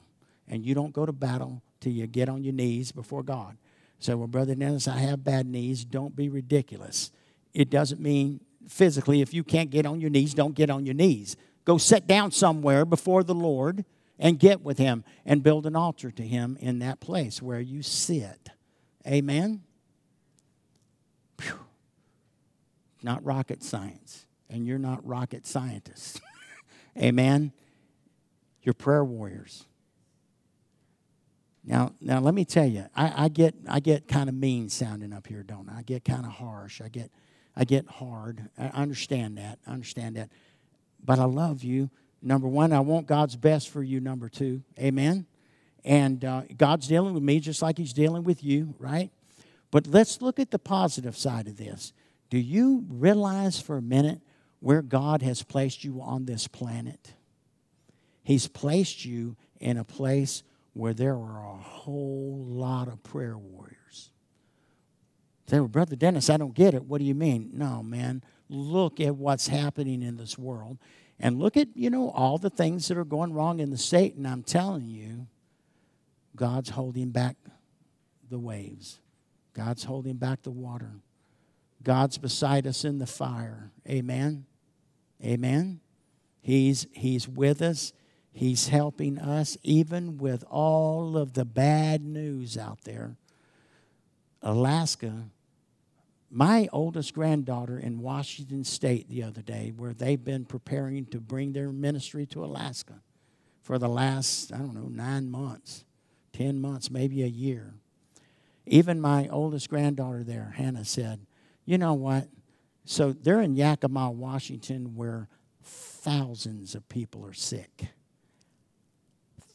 And you don't go to battle till you get on your knees before God. So, well, Brother Dennis, I have bad knees. Don't be ridiculous. It doesn't mean physically, if you can't get on your knees, don't get on your knees. Go sit down somewhere before the Lord and get with Him and build an altar to Him in that place where you sit. Amen? Whew. Not rocket science, and you're not rocket scientists. Amen? You're prayer warriors. Now, now let me tell you, I, I get I get kind of mean sounding up here, don't I? I get kind of harsh. I get I get hard. I understand that. I understand that. But I love you Number one, I want God's best for you. Number two, amen. And uh, God's dealing with me just like He's dealing with you, right? But let's look at the positive side of this. Do you realize for a minute where God has placed you on this planet? He's placed you in a place where there are a whole lot of prayer warriors. Say, well, Brother Dennis, I don't get it. What do you mean? No, man. Look at what's happening in this world. And look at, you know, all the things that are going wrong in the state. And I'm telling you, God's holding back the waves, God's holding back the water. God's beside us in the fire. Amen. Amen. He's, he's with us. He's helping us, even with all of the bad news out there. Alaska my oldest granddaughter in Washington State the other day, where they've been preparing to bring their ministry to Alaska for the last, I don't know, nine months, 10 months, maybe a year. Even my oldest granddaughter there, Hannah, said, You know what? So they're in Yakima, Washington, where thousands of people are sick.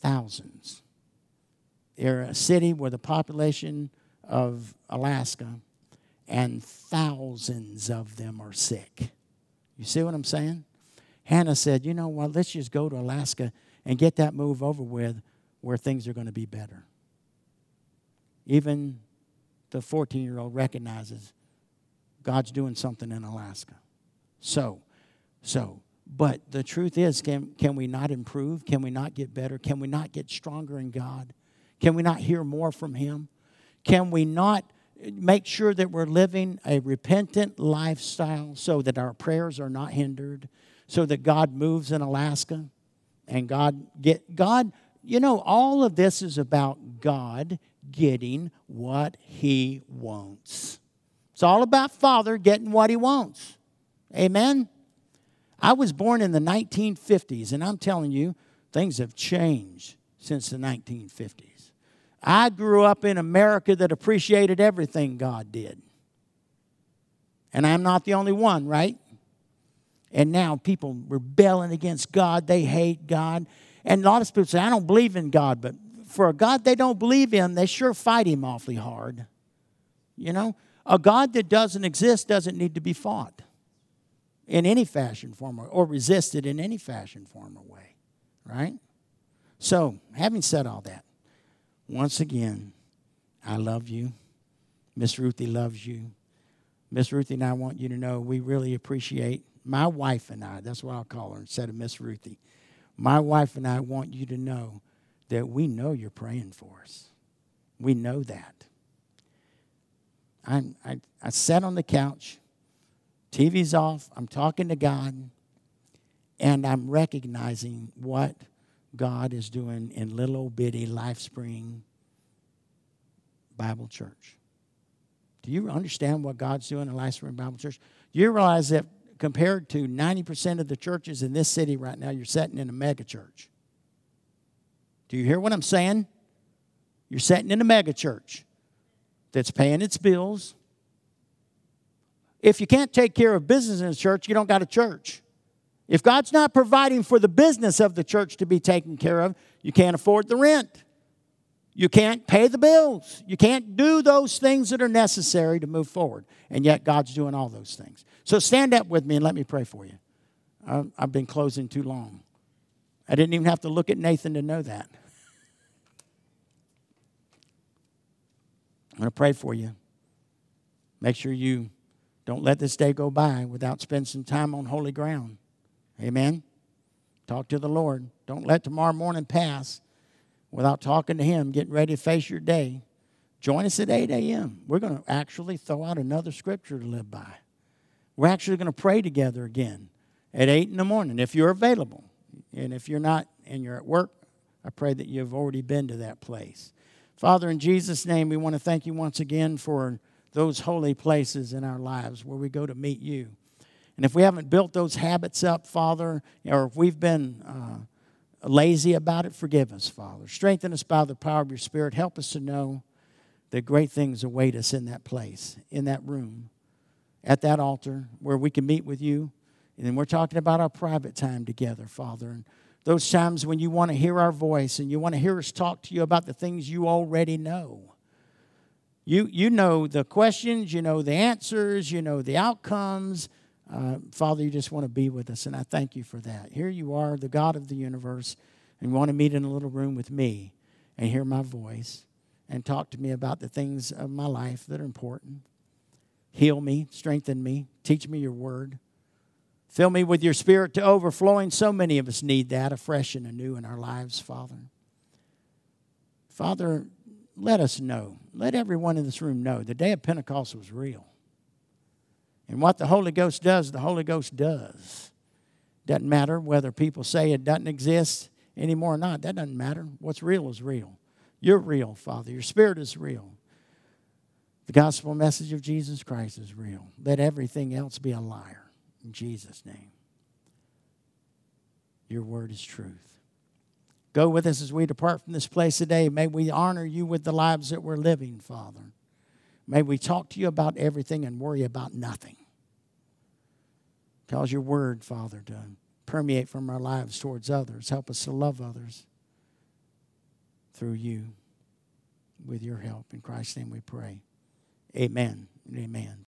Thousands. They're a city with a population of Alaska, and thousands of them are sick. You see what I'm saying? Hannah said, You know what? Let's just go to Alaska and get that move over with where things are going to be better. Even the 14 year old recognizes God's doing something in Alaska. So, so, but the truth is, can, can we not improve? Can we not get better? Can we not get stronger in God? Can we not hear more from Him? Can we not make sure that we're living a repentant lifestyle so that our prayers are not hindered, so that God moves in Alaska and God get God, you know, all of this is about God getting what he wants. It's all about Father getting what he wants. Amen. I was born in the 1950s and I'm telling you things have changed since the 1950s. I grew up in America that appreciated everything God did. And I'm not the only one, right? And now people rebelling against God, they hate God. And a lot of people say, I don't believe in God, but for a God they don't believe in, they sure fight him awfully hard. You know, a God that doesn't exist doesn't need to be fought in any fashion, form, or, or resisted in any fashion, form, or way, right? So, having said all that, once again, I love you. Miss Ruthie loves you. Miss Ruthie and I want you to know we really appreciate my wife and I, that's what I'll call her instead of Miss Ruthie. My wife and I want you to know that we know you're praying for us. We know that. I, I, I sat on the couch, TV's off, I'm talking to God, and I'm recognizing what God is doing in little old bitty Life Spring Bible Church. Do you understand what God's doing in Life Spring Bible Church? Do you realize that compared to 90% of the churches in this city right now, you're sitting in a mega church? Do you hear what I'm saying? You're sitting in a mega church that's paying its bills. If you can't take care of business in a church, you don't got a church. If God's not providing for the business of the church to be taken care of, you can't afford the rent. You can't pay the bills. You can't do those things that are necessary to move forward. And yet, God's doing all those things. So, stand up with me and let me pray for you. I've been closing too long. I didn't even have to look at Nathan to know that. I'm going to pray for you. Make sure you don't let this day go by without spending some time on holy ground. Amen. Talk to the Lord. Don't let tomorrow morning pass without talking to Him, getting ready to face your day. Join us at 8 a.m. We're going to actually throw out another scripture to live by. We're actually going to pray together again at 8 in the morning if you're available. And if you're not and you're at work, I pray that you've already been to that place. Father, in Jesus' name, we want to thank you once again for those holy places in our lives where we go to meet you. And if we haven't built those habits up, Father, or if we've been uh, lazy about it, forgive us, Father. Strengthen us by the power of your Spirit. Help us to know that great things await us in that place, in that room, at that altar where we can meet with you. And then we're talking about our private time together, Father. And those times when you want to hear our voice and you want to hear us talk to you about the things you already know. You, you know the questions, you know the answers, you know the outcomes. Uh, Father, you just want to be with us, and I thank you for that. Here you are, the God of the universe, and want to meet in a little room with me and hear my voice and talk to me about the things of my life that are important. Heal me, strengthen me, teach me your word. Fill me with your spirit to overflowing. So many of us need that afresh and anew in our lives, Father. Father, let us know. Let everyone in this room know the day of Pentecost was real. And what the Holy Ghost does, the Holy Ghost does. Doesn't matter whether people say it doesn't exist anymore or not. That doesn't matter. What's real is real. You're real, Father. Your spirit is real. The gospel message of Jesus Christ is real. Let everything else be a liar. In Jesus' name. Your word is truth. Go with us as we depart from this place today. May we honor you with the lives that we're living, Father. May we talk to you about everything and worry about nothing. Cause your word, Father, to permeate from our lives towards others. Help us to love others through you with your help. In Christ's name we pray. Amen. Amen.